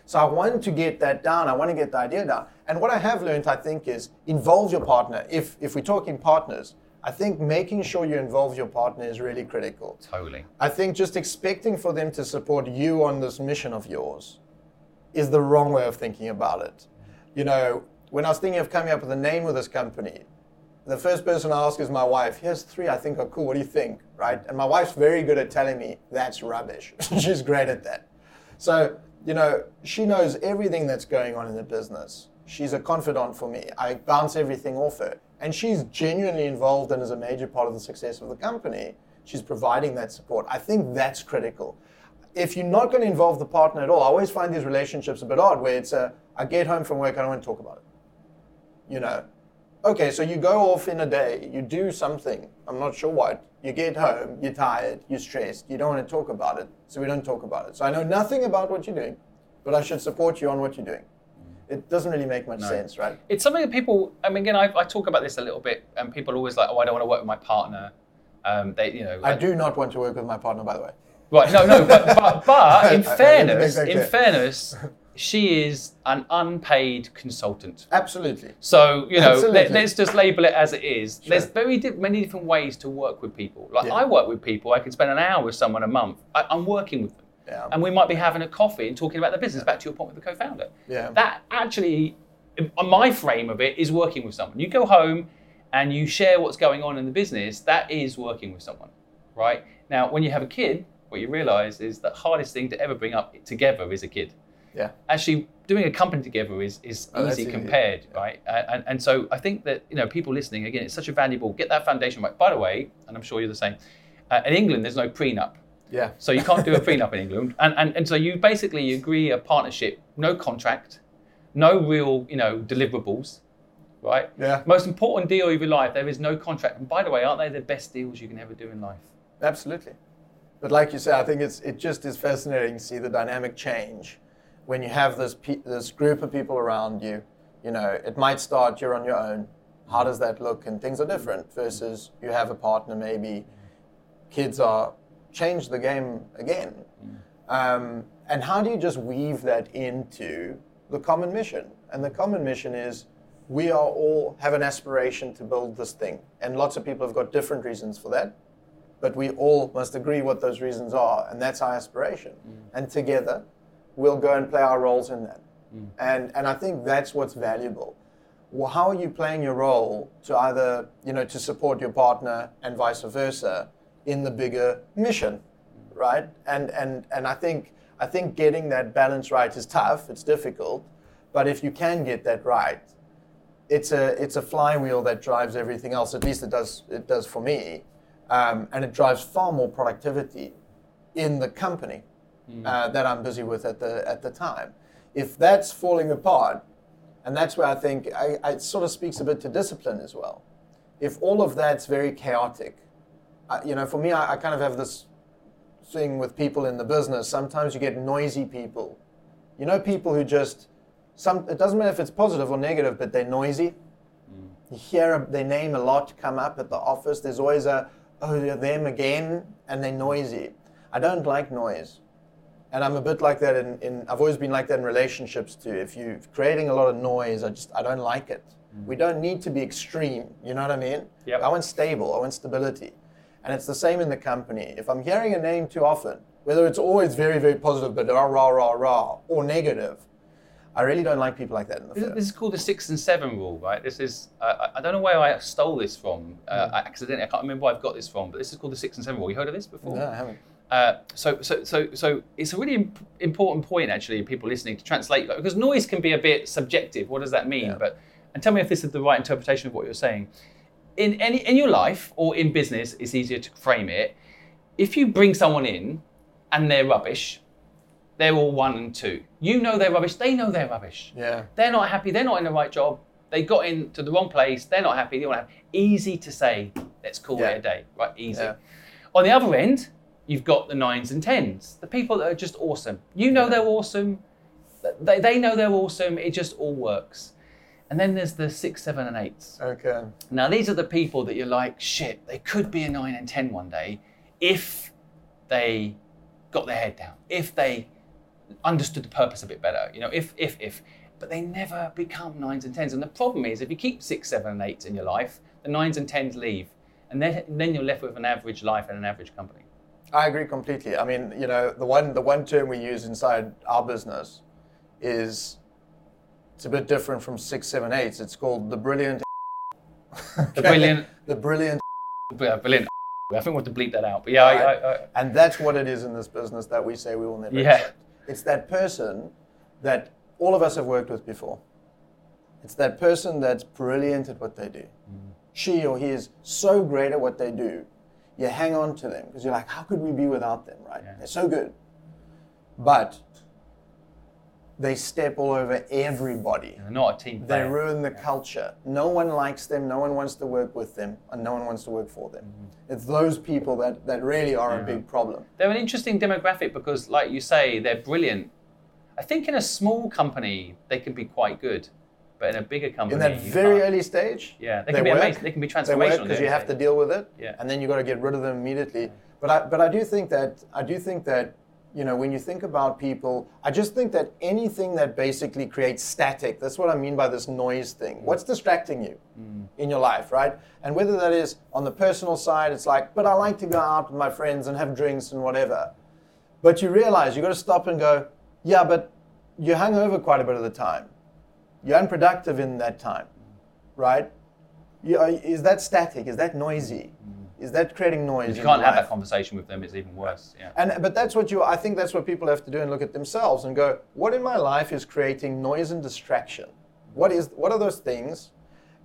Speaker 2: So I want to get that down. I want to get the idea down. And what I have learned, I think, is involve your partner. If if we're talking partners, I think making sure you involve your partner is really critical.
Speaker 1: Totally.
Speaker 2: I think just expecting for them to support you on this mission of yours is the wrong way of thinking about it. You know, when I was thinking of coming up with a name of this company, the first person I ask is my wife. Here's three I think are cool. What do you think? Right? And my wife's very good at telling me that's rubbish. She's great at that. So, you know, she knows everything that's going on in the business. She's a confidant for me. I bounce everything off her. And she's genuinely involved and is a major part of the success of the company. She's providing that support. I think that's critical. If you're not going to involve the partner at all, I always find these relationships a bit odd where it's a, I get home from work, I don't want to talk about it. You know, okay, so you go off in a day, you do something, I'm not sure what, you get home, you're tired, you're stressed, you don't want to talk about it, so we don't talk about it. So I know nothing about what you're doing, but I should support you on what you're doing. It doesn't really make much sense, right?
Speaker 1: It's something that people. I mean, again, I, I talk about this a little bit, and people are always like, "Oh, I don't want to work with my partner." Um, they, you know,
Speaker 2: I do not want to work with my partner, by the way.
Speaker 1: Right? No, no, but but, but in
Speaker 2: I- I need to
Speaker 1: fairness, in fairness, she is an unpaid consultant.
Speaker 2: Absolutely.
Speaker 1: So you know, let, us just label it as it is. There's very di- many different ways to work with people. Like
Speaker 2: Yeah.
Speaker 1: I work with people, I can spend an hour with someone a month. I, I'm working with them,
Speaker 2: Yeah.
Speaker 1: and we might be having a coffee and talking about the business. Back to your point with the co-founder.
Speaker 2: Yeah.
Speaker 1: That actually, my frame of it, is working with someone. You go home and you share what's going on in the business. That is working with someone, right? Now, when you have a kid, what you realise is the hardest thing to ever bring up together is a kid
Speaker 2: Yeah.
Speaker 1: actually doing a company together is, is
Speaker 2: Oh,
Speaker 1: easy compared, right? And, and, and so I think that you know people listening again, it's such a valuable get that foundation right. By the way, and I'm sure you're the same. Uh, in England, there's no prenup,
Speaker 2: Yeah.
Speaker 1: so you can't do a prenup in England, and, and and so you basically agree a partnership, no contract, no real you know deliverables, right?
Speaker 2: Yeah.
Speaker 1: Most important deal of your life, there is no contract. And by the way, aren't they the best deals you can ever do in life?
Speaker 2: Absolutely. But like you say, I think it's it just is fascinating to see the dynamic change when you have this pe- this group of people around you. You know, it might start you're on your own. How does that look? And things are different versus you have a partner. Maybe kids are change the game again. Um, and how do you just weave that into the common mission? And the common mission is we are all have an aspiration to build this thing, and lots of people have got different reasons for that but we all must agree what those reasons are, and that's our aspiration. Mm. And together, we'll go and play our roles in that. Mm. And and I think that's what's valuable. Well, how are you playing your role to either you know to support your partner and vice versa in the bigger mission, right? And and and I think I think getting that balance right is tough. It's difficult, but if you can get that right, it's a it's a flywheel that drives everything else. At least it does it does for me, um, and it drives far more productivity in the company uh, that I'm busy with at the at the time. If that's falling apart, and that's where I think I, I, it sort of speaks a bit to discipline as well. If all of that's very chaotic, uh, you know, for me, I, I kind of have this thing with people in the business. Sometimes you get noisy people. You know, people who just some. It doesn't matter if it's positive or negative, but they're noisy. You hear their name a lot come up at the office. There's always a, oh, they're them again, and they're noisy. I don't like noise. And I'm a bit like that in, in I've always been like that in relationships too. If you're creating a lot of noise, I just, I don't like it. Mm. We don't need to be extreme. You know what I mean?
Speaker 1: Yep.
Speaker 2: I want stable. I want stability. And it's the same in the company. If I'm hearing a name too often, whether it's always very, very positive, but rah, rah, rah, rah, or negative, I really don't like people like that in the
Speaker 1: This, is called the six and seven rule, right? This is uh, I don't know where I stole this from uh,
Speaker 2: Hmm.
Speaker 1: I accidentally. I can't remember where I've got this from, but this is called the six and seven rule. You heard of this before?
Speaker 2: No, I haven't.
Speaker 1: Uh, so, so, so, so it's a really imp- important point actually. People listening to translate like, because noise can be a bit subjective. What does that mean?
Speaker 2: Yeah.
Speaker 1: But and tell me if this is the right interpretation of what you're saying. In any in your life or in business, it's easier to frame it. If you bring someone in and they're rubbish, they're all one and two. You know they're rubbish. They know they're rubbish.
Speaker 2: Yeah.
Speaker 1: They're not happy. They're not in the right job. They got into the wrong place. They're not happy. They want to Easy to say, let's call
Speaker 2: Yeah.
Speaker 1: it a day. Right? Easy.
Speaker 2: Yeah.
Speaker 1: On the other end, you've got the nines and tens, the people that are just awesome. You know they're awesome. They, they know they're awesome. It just all works. And then there's the six, seven, and eights.
Speaker 2: Okay.
Speaker 1: Now, these are the people that you're like, shit, they could be a nine and 10 one day if they got their head down, if they understood the purpose a bit better, you know, if, if, if. But they never become nines and tens. And the problem is, if you keep six, seven, and eights in your life, the nines and tens leave. And then, then you're left with an average life and an average company.
Speaker 2: I agree completely. I mean, you know, the one the one term we use inside our business is it's a bit different from six, seven, eights. It's called the brilliant.
Speaker 1: The brilliant,
Speaker 2: The brilliant,
Speaker 1: brilliant. I think we'll have to bleep that out. But yeah, I, I, I,
Speaker 2: and that's what it is in this business that we say we will never
Speaker 1: Yeah.
Speaker 2: accept. It's that person that all of us have worked with before. It's that person that's brilliant at what they do.
Speaker 1: Mm.
Speaker 2: She or he is so great at what they do. You hang on to them because you're like, how could we be without them, right?
Speaker 1: Yeah.
Speaker 2: They're so good. But they step all over everybody.
Speaker 1: they're not a team
Speaker 2: They ruin the culture. No one likes them, no one wants to work with them, and no one wants to work for them. Mm-hmm. It's those people that, that really are a big problem.
Speaker 1: they're an interesting demographic because, like you say, they're brilliant. I think in a small company they can be quite good, but in a bigger company,
Speaker 2: In that very
Speaker 1: can't.
Speaker 2: early stage,
Speaker 1: yeah, they can be
Speaker 2: work.
Speaker 1: amazing. They can be
Speaker 2: they
Speaker 1: transformational
Speaker 2: because you have to deal with it,
Speaker 1: Yeah.
Speaker 2: and then you have got to get rid of them immediately. But I, but I do think that I do think that you know when you think about people, I just think that anything that basically creates static. That's what I mean by this noise thing. Mm. What's distracting you mm. in your life, right? And whether that is on the personal side, it's like, but I like to go out with my friends and have drinks and whatever. But you realize you've got to stop and go, yeah, but you're hungover quite a bit of the time. You're unproductive in that time, right? You, uh, is that static? Is that noisy? Mm. Is that creating noise?
Speaker 1: If you can't have
Speaker 2: life?
Speaker 1: that conversation with them, it's even worse. Yeah.
Speaker 2: And but that's what you. I think that's what people have to do and look at themselves and go, what in my life is creating noise and distraction? What is? What are those things?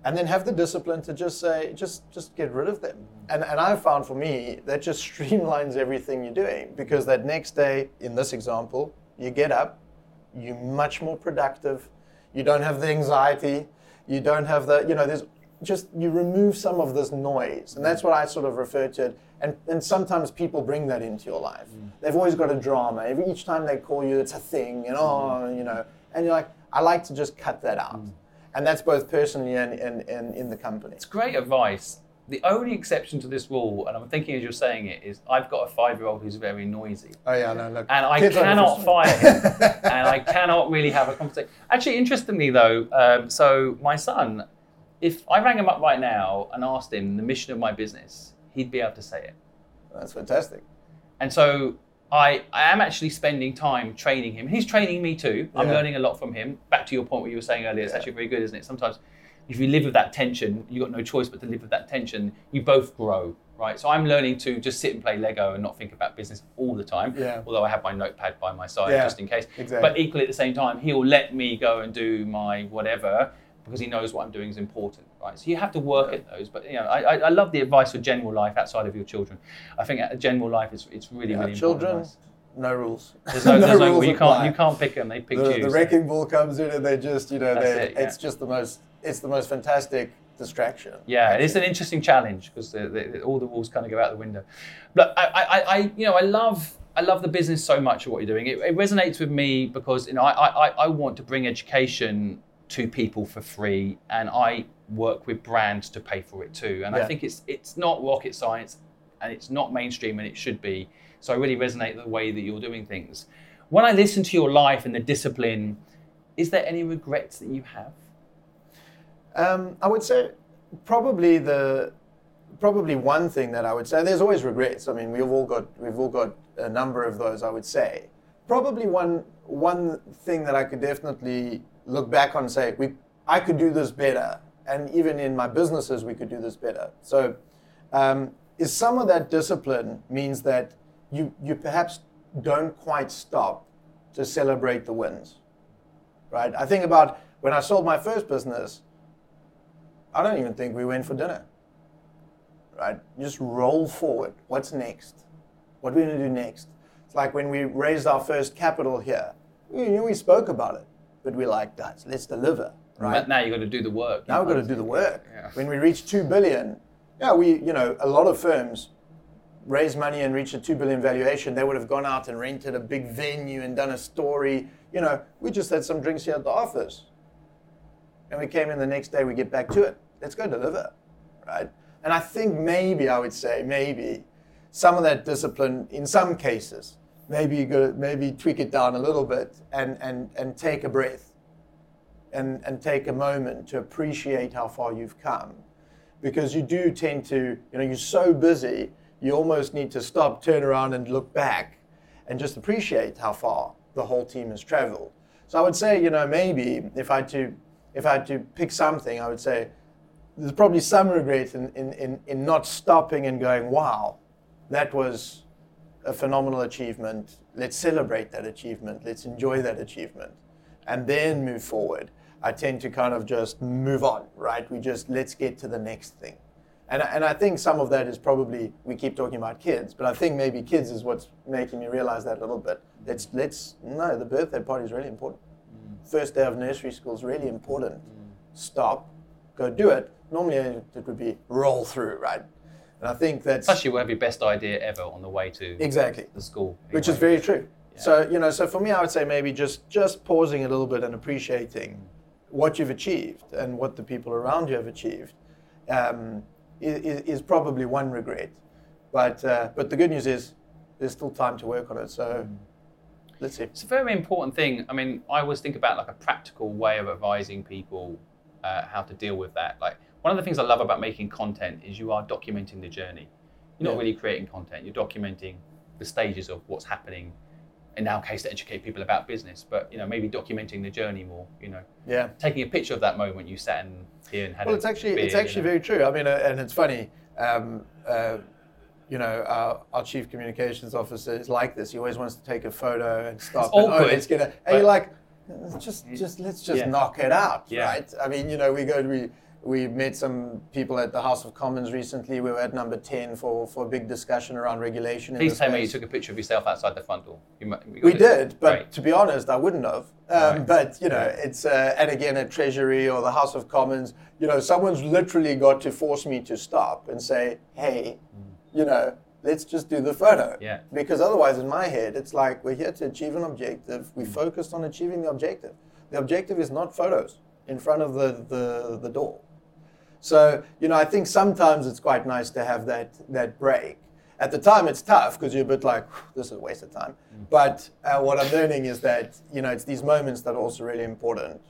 Speaker 2: And then have the discipline to just say, just just get rid of them. And and I've found for me that just streamlines everything you're doing because that next day, in this example, you get up, you're much more productive. You don't have the anxiety. You don't have the. You know, there's just you remove some of this noise, and that's what I sort of refer to it. And, and sometimes people bring that into your life. Mm. They've always got a drama. Every, each time they call you, it's a thing, and oh, mm. you know. And you're like, I like to just cut that out. Mm. And that's both personally and, and, and in the company.
Speaker 1: It's great advice. The only exception to this rule, and I'm thinking as you're saying it, is I've got a five-year-old who's very noisy.
Speaker 2: Oh yeah, no, look.
Speaker 1: and I cannot fire him, and I cannot really have a conversation. Actually, interestingly though, um, so my son, if I rang him up right now and asked him the mission of my business, he'd be able to say it.
Speaker 2: That's fantastic.
Speaker 1: And so I, I am actually spending time training him. He's training me too. I'm
Speaker 2: Yeah.
Speaker 1: learning a lot from him. Back to your point what you were saying earlier, it's
Speaker 2: Yeah.
Speaker 1: actually very good, isn't it? Sometimes if you live with that tension, you've got no choice but to live with that tension, you both grow, right? So I'm learning to just sit and play Lego and not think about business all the time.
Speaker 2: Yeah.
Speaker 1: Although I have my notepad by my side
Speaker 2: Yeah,
Speaker 1: just in case.
Speaker 2: exactly.
Speaker 1: But equally at the same time, he'll let me go and do my whatever because he knows what I'm doing is important, right? So you have to work at those. But you know, I, I, love the advice for general life outside of your children. I think general life is it's really
Speaker 2: Yeah,
Speaker 1: really
Speaker 2: children,
Speaker 1: important. advice.
Speaker 2: no rules.
Speaker 1: There's no, there's no,
Speaker 2: rules
Speaker 1: you can't
Speaker 2: apply.
Speaker 1: you can't pick them. They pick
Speaker 2: the,
Speaker 1: you.
Speaker 2: the
Speaker 1: so-
Speaker 2: wrecking ball comes in and they just, you know, they,
Speaker 1: it, yeah.
Speaker 2: it's just the most, it's the most fantastic distraction.
Speaker 1: Yeah, it's an interesting challenge because the, the, all the rules kind of go out the window. But I, I, I, you know, I love, I love the business so much of what you're doing. It, it resonates with me because you know, I, I, I want to bring education to people for free, and I work with brands to pay for it too. And I think it's it's not rocket science, and it's not mainstream, and it should be. So I really resonate the way that you're doing things. When I listen to your life and the discipline, is there any regrets that you have?
Speaker 2: Um, I would say probably the probably one thing that I would say. There's always regrets. I mean, we've all got we've all got a number of those. I would say probably one one thing that I could definitely look back on and say we I could do this better, and even in my businesses we could do this better. So, um, is some of that discipline means that you you perhaps don't quite stop to celebrate the wins, right? I think about when I sold my first business. I don't even think we went for dinner. Right? Just roll forward. What's next? What are we going to do next? It's like when we raised our first capital here. We we spoke about it, but we're like, guys, let's deliver. Right?
Speaker 1: But now you've got to do the work.
Speaker 2: Now we've got to do the work.
Speaker 1: Yeah.
Speaker 2: When we reach two billion, yeah, we, you know, a lot of firms raise money and reach a two billion valuation. They would have gone out and rented a big venue and done a story. You know, we just had some drinks here at the office, and we came in the next day. We get back to it. Let's go deliver, right? And I think maybe I would say maybe some of that discipline in some cases. Maybe you go, maybe tweak it down a little bit and, and, and take a breath and, and take a moment to appreciate how far you've come. Because you do tend to, you know, you're so busy, you almost need to stop, turn around, and look back and just appreciate how far the whole team has traveled. So I would say, you know, maybe if I had to, if I had to pick something, I would say there's probably some regret in, in, in, in not stopping and going, wow, that was a phenomenal achievement. Let's celebrate that achievement. Let's enjoy that achievement. And then move forward. I tend to kind of just move on, right? We just, let's get to the next thing. And, I- and I think some of that is probably, we keep talking about kids, but I think maybe kids is what's making me realize that a little bit. Let's, let's, no, the birthday party is really important. Mm. First day of nursery school is really important. Mm. Stop, go do it. Normally it would be roll through, right? And I think that's
Speaker 1: Plus, you will have your best idea ever on the way to
Speaker 2: exactly,
Speaker 1: the school.
Speaker 2: which is very true. So you know, so for me, I would say maybe just just pausing a little bit and appreciating what you've achieved and what the people around you have achieved um, is, is probably one regret. But uh, but the good news is there's still time to work on it. So let's see.
Speaker 1: It's a very important thing. I mean, I always think about like a practical way of advising people uh, how to deal with that. Like one of the things I love about making content is you are documenting the journey. You're not
Speaker 2: Yeah.
Speaker 1: really creating content. You're documenting the stages of what's happening. In our case, to educate people about business, but you know, maybe documenting the journey more. You know,
Speaker 2: Yeah.
Speaker 1: taking a picture of that moment you sat in here and had.
Speaker 2: Well,
Speaker 1: a
Speaker 2: it's actually
Speaker 1: beer,
Speaker 2: it's
Speaker 1: you
Speaker 2: actually
Speaker 1: know.
Speaker 2: very true. I mean, uh, and it's funny. Um, uh, you know, our, our chief communications officer is like this. He always wants to take a photo and stop.
Speaker 1: It's
Speaker 2: and, oh,
Speaker 1: awkward,
Speaker 2: let's get a, and you're like, just, just let's just
Speaker 1: Yeah.
Speaker 2: knock it out,
Speaker 1: Yeah.
Speaker 2: right? I mean, you know, we go, to, we we met some people at the House of Commons recently. We were at number ten for for a big discussion around regulation.
Speaker 1: Please
Speaker 2: the
Speaker 1: tell me you took a picture of yourself outside the front door. You, you
Speaker 2: We
Speaker 1: it.
Speaker 2: did, but
Speaker 1: Great.
Speaker 2: to be honest, I wouldn't have. Um,
Speaker 1: Right.
Speaker 2: But you know, it's uh, and again at Treasury or the House of Commons, you know, someone's literally got to force me to stop and say, "Hey, you know, let's just do the photo."
Speaker 1: Yeah.
Speaker 2: Because otherwise, in my head, it's like we're here to achieve an objective. We
Speaker 1: Mm.
Speaker 2: focused on achieving the objective. The objective is not photos in front of the the, the door. So, you know, I think sometimes it's quite nice to have that, that break. At the time, it's tough because you're a bit like, this is a waste of time. But uh, what I'm learning is that, you know, it's these moments that are also really important.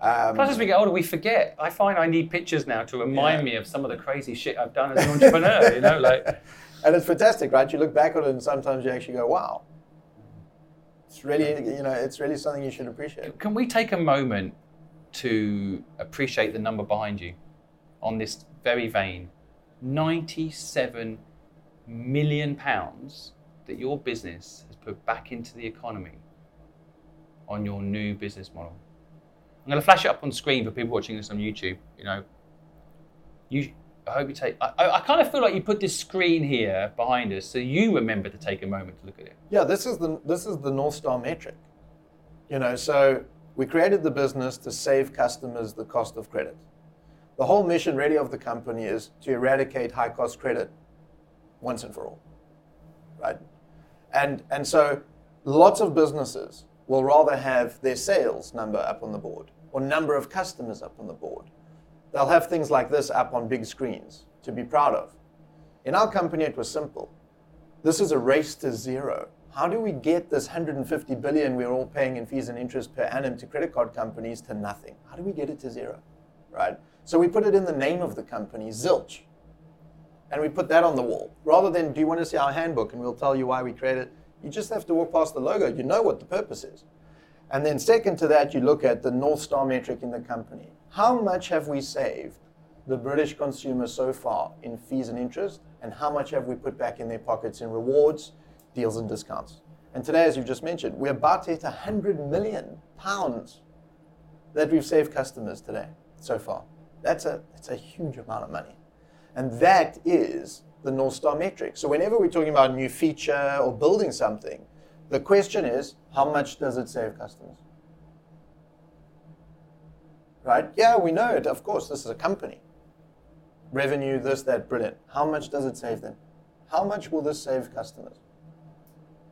Speaker 2: Um,
Speaker 1: Plus, as we get older, we forget. I find I need pictures now to remind
Speaker 2: Yeah.
Speaker 1: me of some of the crazy shit I've done as an entrepreneur. you know, like
Speaker 2: and it's fantastic, right? You look back on it and sometimes you actually go, wow. It's really, you know, it's really something you should appreciate.
Speaker 1: Can we take a moment to appreciate the number behind you on this very vein? 97 million pounds that your business has put back into the economy on your new business model. I'm going to flash it up on screen for people watching this on YouTube. You know, you. I hope you take. I, I, kind of feel like you put this screen here behind us, so you remember to take a moment to look at it.
Speaker 2: Yeah, this is the this is the North Star metric. You know, so we created the business to save customers the cost of credit. The whole mission really of the company is to eradicate high cost credit once and for all. Right? And and so lots of businesses will rather have their sales number up on the board or number of customers up on the board. They'll have things like this up on big screens to be proud of. In our company, it was simple. This is a race to zero. How do we get this 150 billion we're all paying in fees and interest per annum to credit card companies to nothing? How do we get it to zero? Right? So we put it in the name of the company, Zilch. And we put that on the wall. Rather than, do you want to see our handbook? And we'll tell you why we created it. You just have to walk past the logo. You know what the purpose is. And then, second to that, you look at the North Star metric in the company. How much have we saved the British consumer so far in fees and interest? And how much have we put back in their pockets in rewards, deals, and discounts? And today, as you've just mentioned, we're about to hit 100 million pounds that we've saved customers today so far. That's a, that's a huge amount of money. And that is the North Star metric. So whenever we're talking about a new feature or building something, the question is, how much does it save customers? Right? Yeah, we know it. Of course, this is a company. Revenue, this, that, brilliant. How much does it save them? How much will this save customers?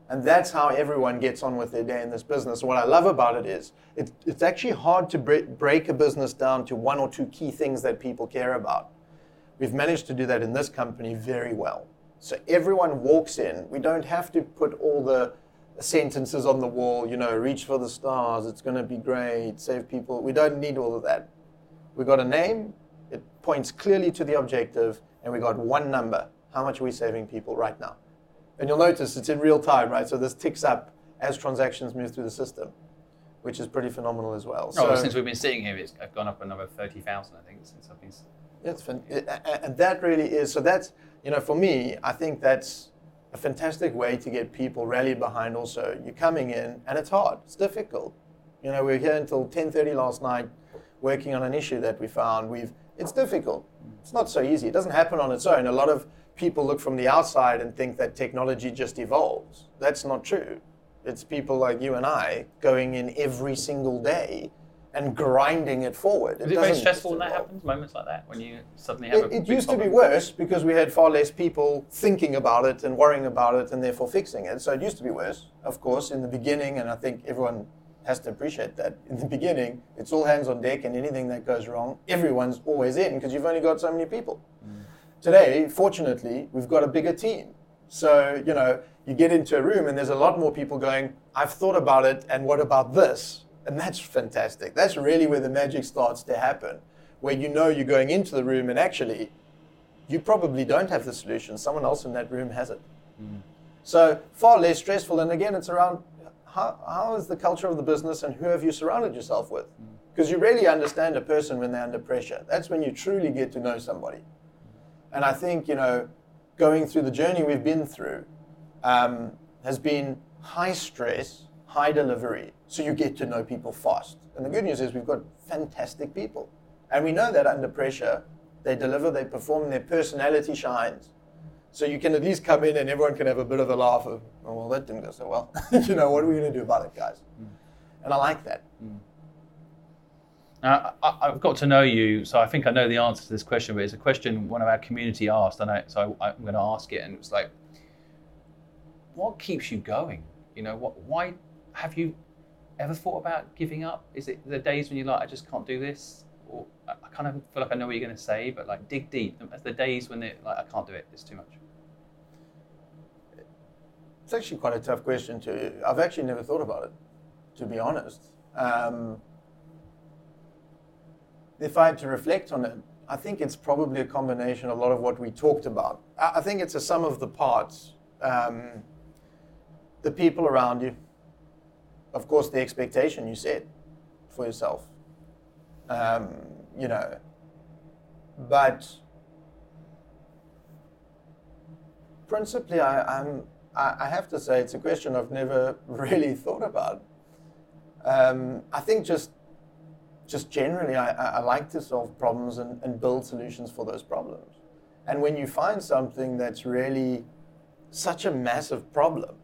Speaker 2: And that's how everyone gets on with their day in this business. What I love about it is it, it's actually hard to break a business down to one or two key things that people care about. We've managed to do that in this company very well. So everyone walks in. We don't have to put all the sentences on the wall, you know, reach for the stars, it's going to be great, save people. We don't need all of that. We got a name, it points clearly to the objective, and we got one number. How much are we saving people right now? And you'll notice it's in real time, right? So this ticks up as transactions move through the system, which is pretty phenomenal as well.
Speaker 1: Oh, so, since we've been sitting here, it's gone up another 30,000, I think, since I've been.
Speaker 2: It's fun. And that really is, so that's, you know, for me, I think that's a fantastic way to get people rallied behind also. You're coming in, and it's hard, it's difficult. You know, we were here until 10.30 last night working on an issue that we found. We've, it's difficult. It's not so easy. It doesn't happen on its own. A lot of people look from the outside and think that technology just evolves. That's not true. It's people like you and I going in every single day and grinding it forward.
Speaker 1: It Is it very stressful when that happens? Moments like that when you suddenly have
Speaker 2: it, it used problem? to be worse because we had far less people thinking about it and worrying about it and therefore fixing it. So it used to be worse, of course, in the beginning, and I think everyone has to appreciate that. In the beginning, it's all hands on deck, and anything that goes wrong, everyone's always in because you've only got so many people. Mm. Today, fortunately, we've got a bigger team. So, you know, you get into a room and there's a lot more people going, I've thought about it, and what about this? And that's fantastic. That's really where the magic starts to happen, where you know you're going into the room and actually you probably don't have the solution. Someone else in that room has it. Mm. So far less stressful. And again, it's around how, how is the culture of the business and who have you surrounded yourself with? Because mm. you really understand a person when they're under pressure. That's when you truly get to know somebody. And I think, you know, going through the journey we've been through um, has been high stress high delivery, so you get to know people fast. And the good news is we've got fantastic people. And we know that under pressure, they deliver, they perform, their personality shines. So you can at least come in and everyone can have a bit of a laugh of, oh, well, that didn't go so well. you know, what are we going to do about it, guys? Mm. And I like that. Mm.
Speaker 1: Now, I, have got to know you, so I think I know the answer to this question, but it's a question one of our community asked, and I, so I, I'm going to ask it, and it's like, what keeps you going? You know, what, why, have you ever thought about giving up? Is it the days when you're like, I just can't do this? Or I kind of feel like I know what you're going to say, but like dig deep. The days when like, I can't do it, it's too much.
Speaker 2: It's actually quite a tough question to. I've actually never thought about it, to be honest. Um, if I had to reflect on it, I think it's probably a combination of a lot of what we talked about. I think it's a sum of the parts. Um, the people around you, of course, the expectation you set for yourself. Um, you know, but principally, I, I'm, I have to say it's a question I've never really thought about. Um, I think just just generally, I, I, like to solve problems and, and build solutions for those problems. And when you find something that's really such a massive problem,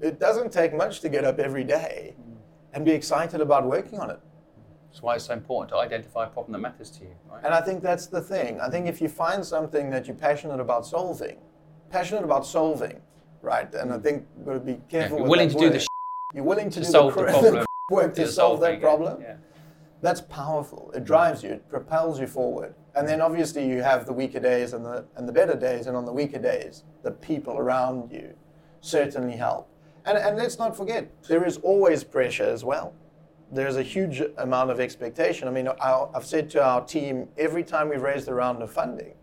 Speaker 2: it doesn't take much to get up every day mm. and be excited about working on it.
Speaker 1: That's why it's so important to identify a problem that matters to you. Right?
Speaker 2: And I think that's the thing. I think if you find something that you're passionate about solving, passionate about solving, right? And I mm. think you've got to be careful.
Speaker 1: Yeah, you're willing to
Speaker 2: word.
Speaker 1: do the.
Speaker 2: You're willing to,
Speaker 1: to solve the, the problem.
Speaker 2: Work to solve that problem.
Speaker 1: Yeah.
Speaker 2: That's powerful. It drives you, it propels you forward. And then obviously you have the weaker days and the and the better days, and on the weaker days, the people around you certainly help. And and let's not forget, there is always pressure as well. There's a huge amount of expectation. I mean, I've said to our team every time we've raised a round of funding,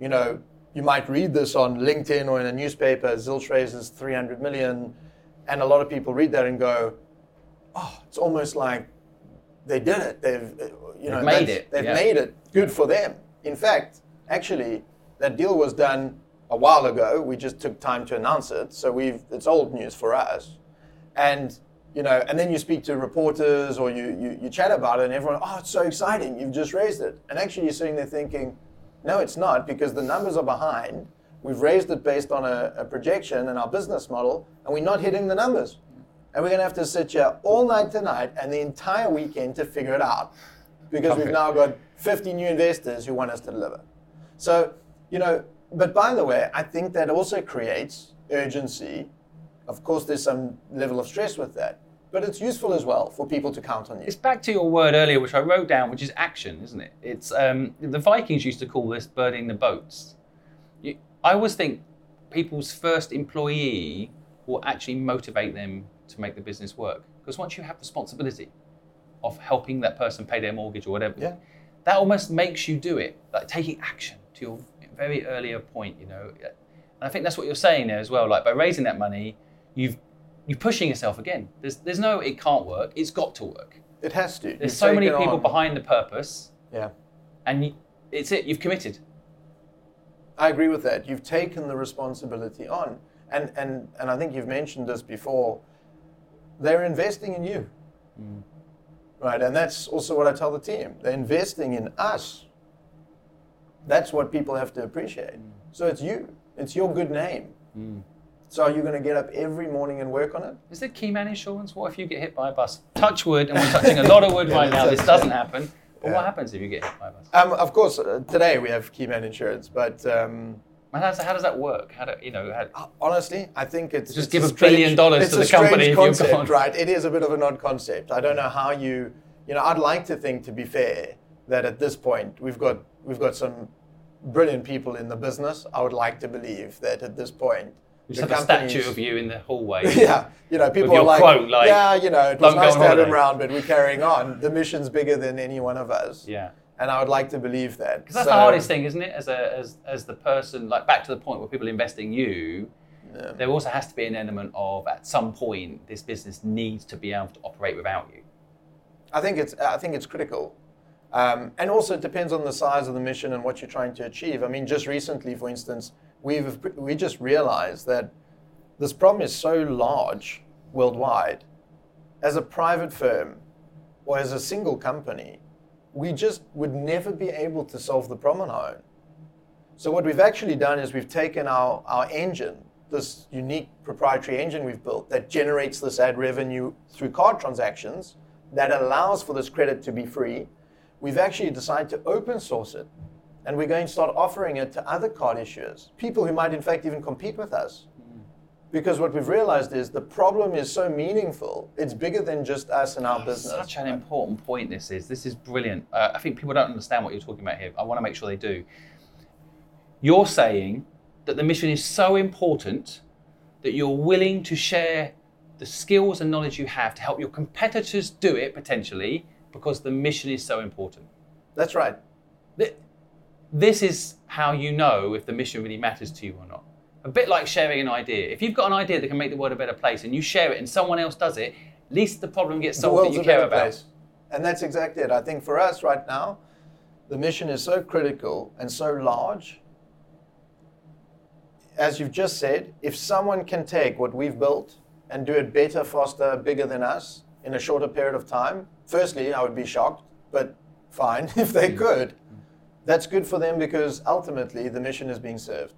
Speaker 2: you know, you might read this on LinkedIn or in a newspaper, Zilch raises 300 million, and a lot of people read that and go, oh, it's almost like they did it. They've, uh, you know,
Speaker 1: They've made it,
Speaker 2: They've
Speaker 1: yeah.
Speaker 2: made it. Good for them. In fact, actually, that deal was done a while ago. We just took time to announce it, so we've it's old news for us. And you know, and then you speak to reporters or you, you, you chat about it, and everyone, oh, it's so exciting, you've just raised it. And actually, you're sitting there thinking, no, it's not, because the numbers are behind. We've raised it based on a, a projection and our business model, and we're not hitting the numbers. And we're going to have to sit here all night tonight and the entire weekend to figure it out because we've now got 50 new investors who want us to deliver. So, you know, but by the way, I think that also creates urgency. Of course, there's some level of stress with that, but it's useful as well for people to count on you.
Speaker 1: It's back to your word earlier, which I wrote down, which is action, isn't it? It's um, the Vikings used to call this burning the boats. You, I always think people's first employee will actually motivate them to make the business work because once you have responsibility of helping that person pay their mortgage or whatever,
Speaker 2: Yeah.
Speaker 1: that almost makes you do it, like taking action to your very earlier point, you know. And I think that's what you're saying there as well. Like by raising that money, you've you're pushing yourself again. There's there's no it can't work. It's got to work.
Speaker 2: It has to.
Speaker 1: There's
Speaker 2: You've
Speaker 1: so many people
Speaker 2: on-
Speaker 1: behind the purpose,
Speaker 2: Yeah.
Speaker 1: and you, it's it. You've committed.
Speaker 2: I agree with that. You've taken the responsibility on. And, and, and I think you've mentioned this before. They're investing in you. Right? And that's also what I tell the team. They're investing in us. That's what people have to appreciate. So it's you, it's your good name. So are you going to get up every morning and work on it?
Speaker 1: Is there key man insurance? What if you get hit by a bus? Touch wood, and we're touching a lot of wood right now. This doesn't happen. But
Speaker 2: Yeah.
Speaker 1: what happens if you get hit by a bus?
Speaker 2: Um, of course, uh, today we have Keyman Insurance, but um,
Speaker 1: How does, how does that work? How do you know? How, uh,
Speaker 2: honestly, I think it's
Speaker 1: Just
Speaker 2: it's
Speaker 1: give a billion dollars
Speaker 2: it's
Speaker 1: to
Speaker 2: a
Speaker 1: the
Speaker 2: strange
Speaker 1: company
Speaker 2: concept, right? It is a bit of an odd concept. I don't know how you, you know, I'd like to think, to be fair, that at this point we've got we've got some brilliant people in the business. I would like to believe that at this point,
Speaker 1: you just have a statue of you in the hallway.
Speaker 2: yeah, you know, people are like,
Speaker 1: quote, like,
Speaker 2: yeah, you know, it was nice to have him
Speaker 1: holiday."
Speaker 2: around, but we're carrying on. The mission's bigger than any one of us.
Speaker 1: Yeah.
Speaker 2: And I would like to believe that.
Speaker 1: Because that's
Speaker 2: So-
Speaker 1: the hardest thing, isn't it? As a as, as the person, like back to the point where people invest in you, there also has to be an element of at some point this business needs to be able to operate without you.
Speaker 2: I think it's I think it's critical, um, and also it depends on the size of the mission and what you're trying to achieve. I mean, just recently, for instance, we've we just realized that this problem is so large worldwide. As a private firm or as a single company, we just would never be able to solve the problem on our own. So what we've actually done is we've taken our, our engine, this unique proprietary engine we've built that generates this ad revenue through card transactions that allows for this credit to be free. We've actually decided to open source it. And we're going to start offering it to other card issuers, people who might in fact even compete with us. Because what we've realized is the problem is so meaningful, it's bigger than just us and our business.
Speaker 1: Such an important point. This is. This is brilliant. Uh, I think people don't understand what you're talking about here. I want to make sure they do. You're saying that the mission is so important that you're willing to share the skills and knowledge you have to help your competitors do it potentially because the mission is so important.
Speaker 2: That's right.
Speaker 1: This is how you know if the mission really matters to you or not. A bit like sharing an idea. If you've got an idea that can make the world a better place and you share it and someone else does it, at least the problem gets solved that you
Speaker 2: a
Speaker 1: care about.
Speaker 2: place. And that's exactly it. I think for us right now, the mission is so critical and so large. As you've just said, if someone can take what we've built and do it better, faster, bigger than us in a shorter period of time, firstly, I would be shocked, but fine if they mm. could. That's good for them because ultimately the mission is being served.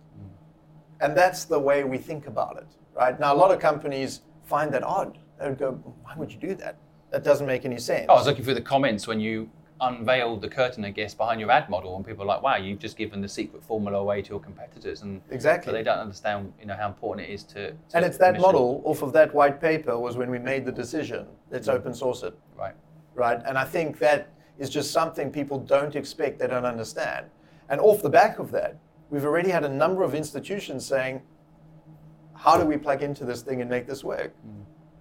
Speaker 2: And that's the way we think about it, right? Now, a lot of companies find that odd. They would go, why would you do that? That doesn't make any sense.
Speaker 1: I was looking through the comments when you unveiled the curtain, I guess, behind your ad model, and people are like, "Wow, you've just given the secret formula away to your competitors," and
Speaker 2: Exactly.
Speaker 1: so they don't understand, you know, how important it is to. to
Speaker 2: And it's that
Speaker 1: mission.
Speaker 2: model off of that white paper was when we made the decision. Let's mm. open source it.
Speaker 1: right?
Speaker 2: right? And I think that is just something people don't expect, they don't understand. And off the back of that, we've already had a number of institutions saying, how do we plug into this thing and make this work?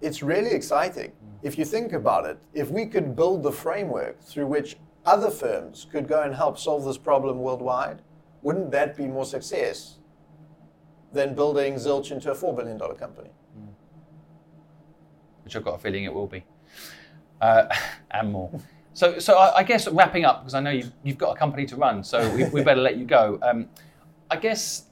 Speaker 2: It's really exciting. If you think about it, if we could build the framework through which other firms could go and help solve this problem worldwide, wouldn't that be more success than building Zilch into a $4 billion company?
Speaker 1: which I've got a feeling it will be, uh, and more. So, so I, I guess wrapping up because I know you've, you've got a company to run, so we, we better let you go. Um, I guess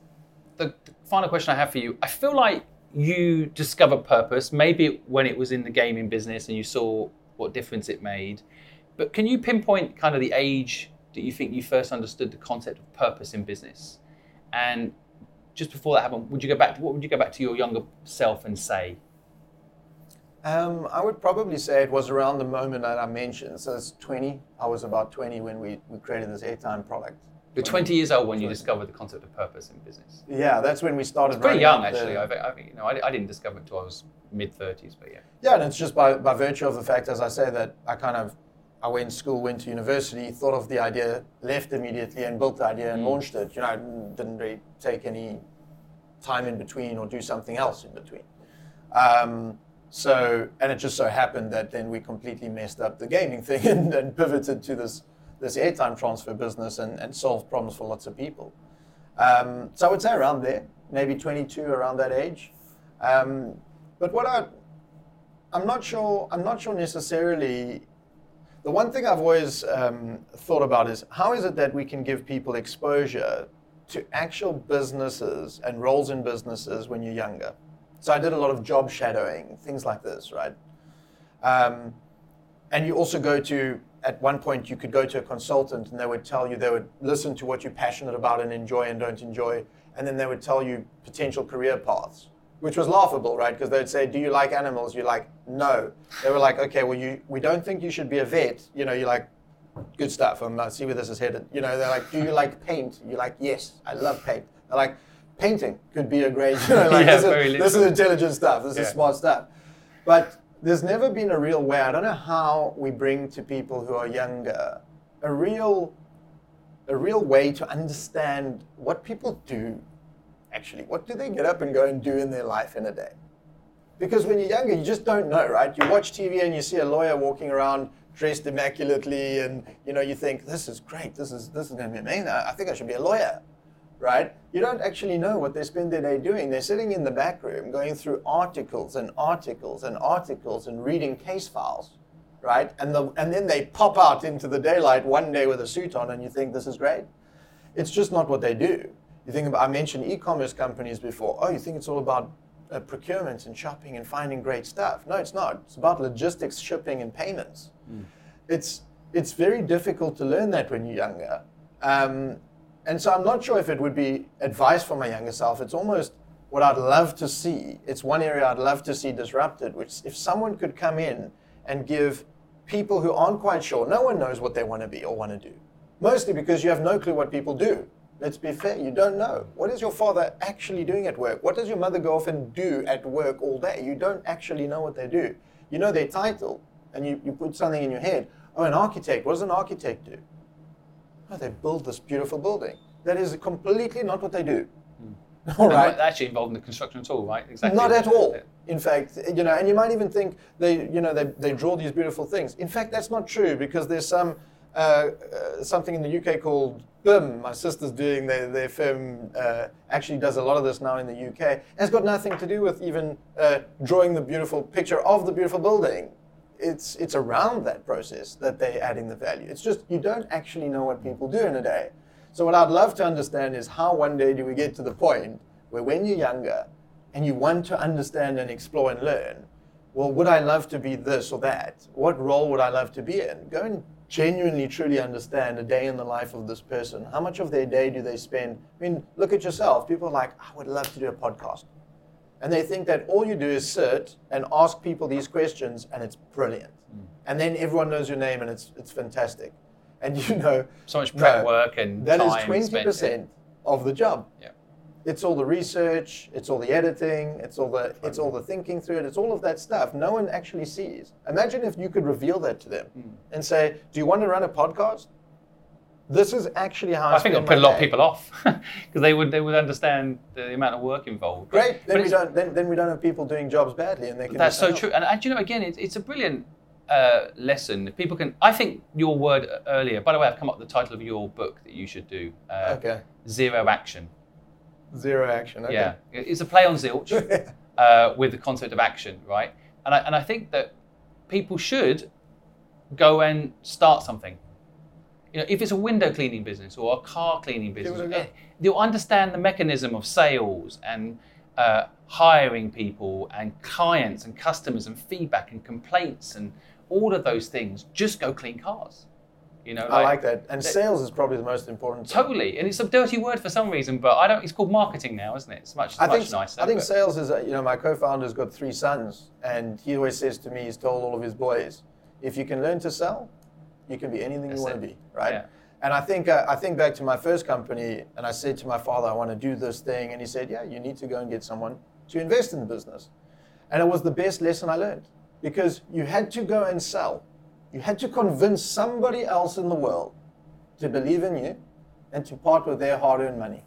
Speaker 1: the, the final question I have for you: I feel like you discovered purpose, maybe when it was in the gaming business and you saw what difference it made. But can you pinpoint kind of the age that you think you first understood the concept of purpose in business? And just before that happened, would you go back to what would you go back to your younger self and say?
Speaker 2: Um, I would probably say it was around the moment that I mentioned. So it's 20. I was about 20 when we, we created this airtime product.
Speaker 1: You're 20 years old when you discovered the concept of purpose in business.
Speaker 2: Yeah, that's when we started.
Speaker 1: Pretty young,
Speaker 2: up the-
Speaker 1: actually. I, I, you know, I, I didn't discover it until I was mid 30s, but yeah.
Speaker 2: Yeah, and it's just by, by virtue of the fact, as I say, that I kind of I went to school, went to university, thought of the idea, left immediately, and built the idea and launched it. You know, I didn't really take any time in between or do something else in between. Um, so, and it just so happened that then we completely messed up the gaming thing and, and pivoted to this this airtime transfer business and, and solved problems for lots of people. Um, so I would say around there, maybe 22, around that age. Um, but what I I'm not sure. I'm not sure necessarily. The one thing I've always um, thought about is how is it that we can give people exposure to actual businesses and roles in businesses when you're younger. So I did a lot of job shadowing, things like this, right? Um, and you also go to at one point you could go to a consultant and they would tell you they would listen to what you're passionate about and enjoy and don't enjoy and then they would tell you potential career paths which was laughable right? Because they'd say do you like animals? You're like no. They were like okay well you we don't think you should be a vet. You know you're like good stuff. I'm I see where this is headed. You know they're like do you like paint? You're like yes i love paint. They're like painting could be a great you know like
Speaker 1: Yeah,
Speaker 2: this, is, this is intelligent stuff. This
Speaker 1: Yeah.
Speaker 2: is smart stuff. But there's never been a real way. I don't know how we bring to people who are younger a real, a real way to understand what people do. Actually, what do they get up and go and do in their life in a day? Because when you're younger, you just don't know, right? You watch TV and you see a lawyer walking around dressed immaculately, and you know you think this is great. This is this is going to be amazing. I I think I should be a lawyer right? You don't actually know what they spend their day doing. They're sitting in the back room going through articles and articles and articles and reading case files, right? And, the, and then they pop out into the daylight one day with a suit on and you think this is great. It's just not what they do. You think about, I mentioned e-commerce companies before. Oh, you think it's all about uh, procurement and shopping and finding great stuff. No, it's not. It's about logistics, shipping, and payments. It's, it's very difficult to learn that when you're younger. Um, and so I'm not sure if it would be advice for my younger self. It's almost what I'd love to see. It's one area I'd love to see disrupted, which if someone could come in and give people who aren't quite sure, no one knows what they want to be or want to do. Mostly because you have no clue what people do. Let's be fair, you don't know. What is your father actually doing at work? What does your mother go off and do at work all day? You don't actually know what they do. You know their title, and you, you put something in your head. Oh, an architect. What does an architect do? Oh, they build this beautiful building. That is completely not what they do. All
Speaker 1: They're actually involved in the construction at all, right? Exactly.
Speaker 2: Not at all. In fact, you know, and you might even think they, you know, they, they draw these beautiful things. In fact, that's not true because there's some uh, uh, something in the UK called BIM. My sister's doing their, their firm uh, actually does a lot of this now in the UK. And it's got nothing to do with even uh, drawing the beautiful picture of the beautiful building. It's it's around that process that they're adding the value. It's just you don't actually know what people do in a day. So what I'd love to understand is how one day do we get to the point where when you're younger and you want to understand and explore and learn, well, would I love to be this or that? What role would I love to be in? Go and genuinely, truly understand a day in the life of this person. How much of their day do they spend? I mean, look at yourself. People are like, I would love to do a podcast. And they think that all you do is sit and ask people these questions and it's brilliant. And then everyone knows your name and it's, it's fantastic. and you know
Speaker 1: So much prep
Speaker 2: No,
Speaker 1: work and
Speaker 2: that is twenty percent of the job.
Speaker 1: Yeah.
Speaker 2: It's all the research, it's all the editing, it's all the it's all the thinking through it, it's all of that stuff. No one actually sees. Imagine if you could reveal that to them
Speaker 1: Hmm.
Speaker 2: and say, "Do you want to run a podcast? This is actually how I,
Speaker 1: I think it'll put a lot of people off because they would they would understand the amount of work involved.
Speaker 2: Great.
Speaker 1: But
Speaker 2: Then we don't then, then we don't have people doing jobs badly, and they can.
Speaker 1: That's so
Speaker 2: "Oh,
Speaker 1: true. And, and you know, again, it's, it's a brilliant uh, lesson. If People can. I think your word earlier. By the way, I've come up with the title of your book that you should do. Uh,
Speaker 2: Okay.
Speaker 1: Zero action.
Speaker 2: Zero action. Okay.
Speaker 1: Yeah, it's a play on zilch uh, with the concept of action, right? And I, and I think that people should go and start something. You know, if it's a window cleaning business or a car cleaning business,
Speaker 2: go.
Speaker 1: eh, they'll understand the mechanism of sales and uh, hiring people and clients and customers and feedback and complaints and all of those things. Just go clean cars. You know,
Speaker 2: I like that. And sales is probably the most important. thing.
Speaker 1: Totally, and it's a dirty word for some reason, but I don't. It's called marketing now, isn't it? It's much,
Speaker 2: I
Speaker 1: much
Speaker 2: think
Speaker 1: nicer.
Speaker 2: I think sales is you know my co-founder's got three sons, and he always says to me, he's told all of his boys, if you can learn to sell, you can be anything
Speaker 1: That's
Speaker 2: you want to be, right?
Speaker 1: Yeah.
Speaker 2: And I think uh, I think back to my first company, and I said to my father, I want to do this thing, and he said, Yeah, you need to go and get someone to invest in the business, and it was the best lesson I learned because you had to go and sell, you had to convince somebody else in the world to believe in you, and to part with their hard-earned money.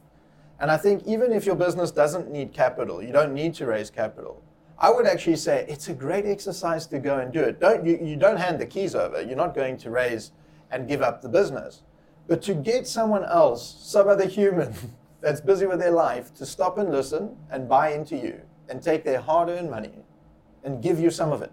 Speaker 2: And I think even if your business doesn't need capital, you don't need to raise capital. I would actually say it's a great exercise to go and do it. Don't you, you don't hand the keys over. You're not going to raise and give up the business. But to get someone else, some other human that's busy with their life, to stop and listen and buy into you and take their hard-earned money and give you some of it.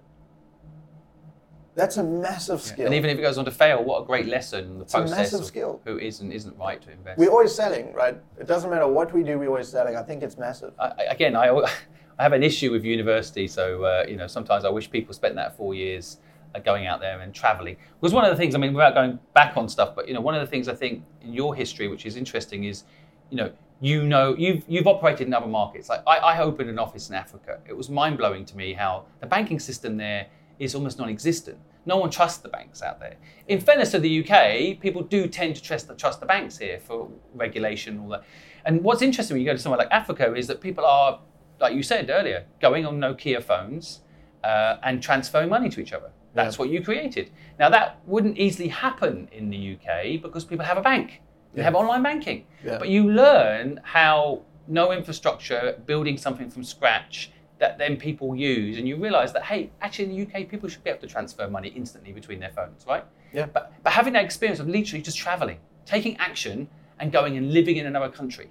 Speaker 2: That's a massive skill.
Speaker 1: And even if it goes on to fail, what a great lesson in the
Speaker 2: a
Speaker 1: process
Speaker 2: massive
Speaker 1: of
Speaker 2: skill.
Speaker 1: who is and isn't right to invest.
Speaker 2: we're always selling, right? It doesn't matter what we do, we're always selling. I think it's massive.
Speaker 1: I, again, I, I have an issue with university, so uh, you know sometimes I wish people spent that four years uh, going out there and traveling. Because one of the things, I mean, without going back on stuff, but you know, one of the things I think in your history, which is interesting, is you know, you know, you've you've operated in other markets. Like I, I opened an office in Africa. It was mind blowing to me how the banking system there is almost non-existent. No one trusts the banks out there. In fairness to the UK, people do tend to trust the, trust the banks here for regulation and all that. And what's interesting when you go to somewhere like Africa is that people are, like you said earlier, going on Nokia phones uh, and transferring money to each other. That's what you created. Now that wouldn't easily happen in the UK because people have a bank. They have online banking.
Speaker 2: Yeah.
Speaker 1: But you learn how no infrastructure, building something from scratch that then people use, and you realize that, hey, actually in the UK, people should be able to transfer money instantly between their phones, right?
Speaker 2: Yeah.
Speaker 1: But, but having that experience of literally just traveling, taking action, and going and living in another country,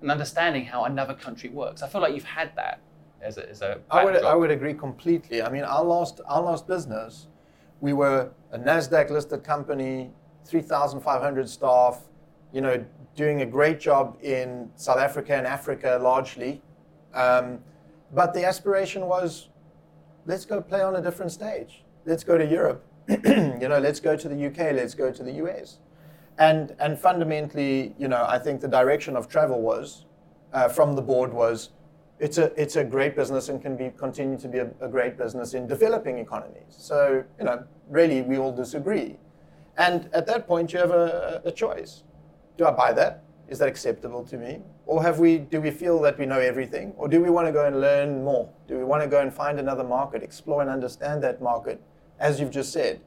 Speaker 1: and understanding how another country works. I feel like you've had that as a, as a
Speaker 2: I would. I would agree completely. I mean, our last, our last business, we were a NASDAQ listed company, 3,500 staff, you know, doing a great job in South Africa and Africa largely. Um, but the aspiration was let's go play on a different stage. Let's go to Europe. you know, let's go to the UK, let's go to the US. And, and fundamentally, you know, I think the direction of travel was, uh, from the board was, it's a, it's a great business and can be, continue to be a, a great business in developing economies. So, you know, really we all disagree. And at that point you have a, a choice. Do I buy that? Is that acceptable to me? Or have we, do we feel that we know everything? Or do we want to go and learn more? Do we want to go and find another market, explore and understand that market, as you've just said?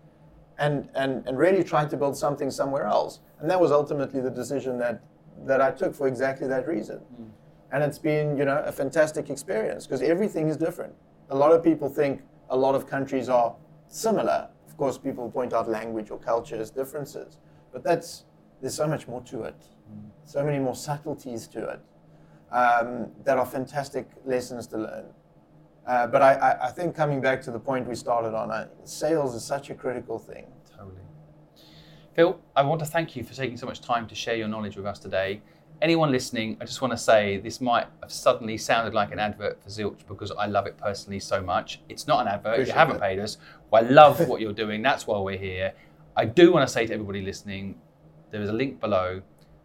Speaker 2: And, and, and really trying to build something somewhere else. And that was ultimately the decision that, that I took for exactly that reason. And it's been, you know, a fantastic experience because everything is different. A lot of people think a lot of countries are similar. Of course, people point out language or culture as differences, but that's there's so much more to it, so many more subtleties to it um, that are fantastic lessons to learn. Uh, but I, I, I think coming back to the point we started on, uh, sales is such a critical thing.
Speaker 1: Totally. Phil, I want to thank you for taking so much time to share your knowledge with us today. Anyone listening, I just want to say this might have suddenly sounded like an advert for Zilch because I love it personally so much. It's not an advert.
Speaker 2: Appreciate
Speaker 1: you haven't
Speaker 2: it.
Speaker 1: paid us. I love what you're doing. That's why we're here. I do want to say to everybody listening, there is a link below.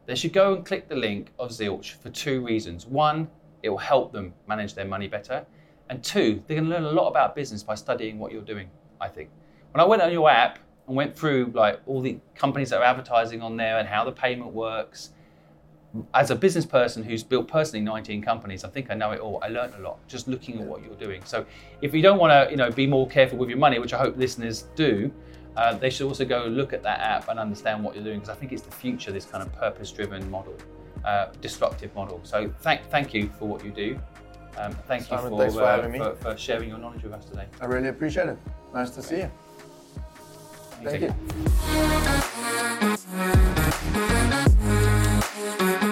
Speaker 1: They should go and click the link of Zilch for two reasons. One, it will help them manage their money better. And two, they're going to learn a lot about business by studying what you're doing, I think. When I went on your app, and went through like all the companies that are advertising on there and how the payment works. As a business person who's built personally 19 companies, I think I know it all. I learned a lot just looking at what you're doing. So if you don't want to, you know, be more careful with your money, which I hope listeners do, uh, they should also go look at that app and understand what you're doing because I think it's the future. This kind of purpose-driven model, uh, disruptive model. So thank thank you for what you do. Um, thank
Speaker 2: Simon,
Speaker 1: you for,
Speaker 2: thanks
Speaker 1: for, uh,
Speaker 2: having me.
Speaker 1: For, for, sharing your knowledge with us today.
Speaker 2: I really appreciate it. Nice to see you. Thank,
Speaker 1: thank you.
Speaker 2: you.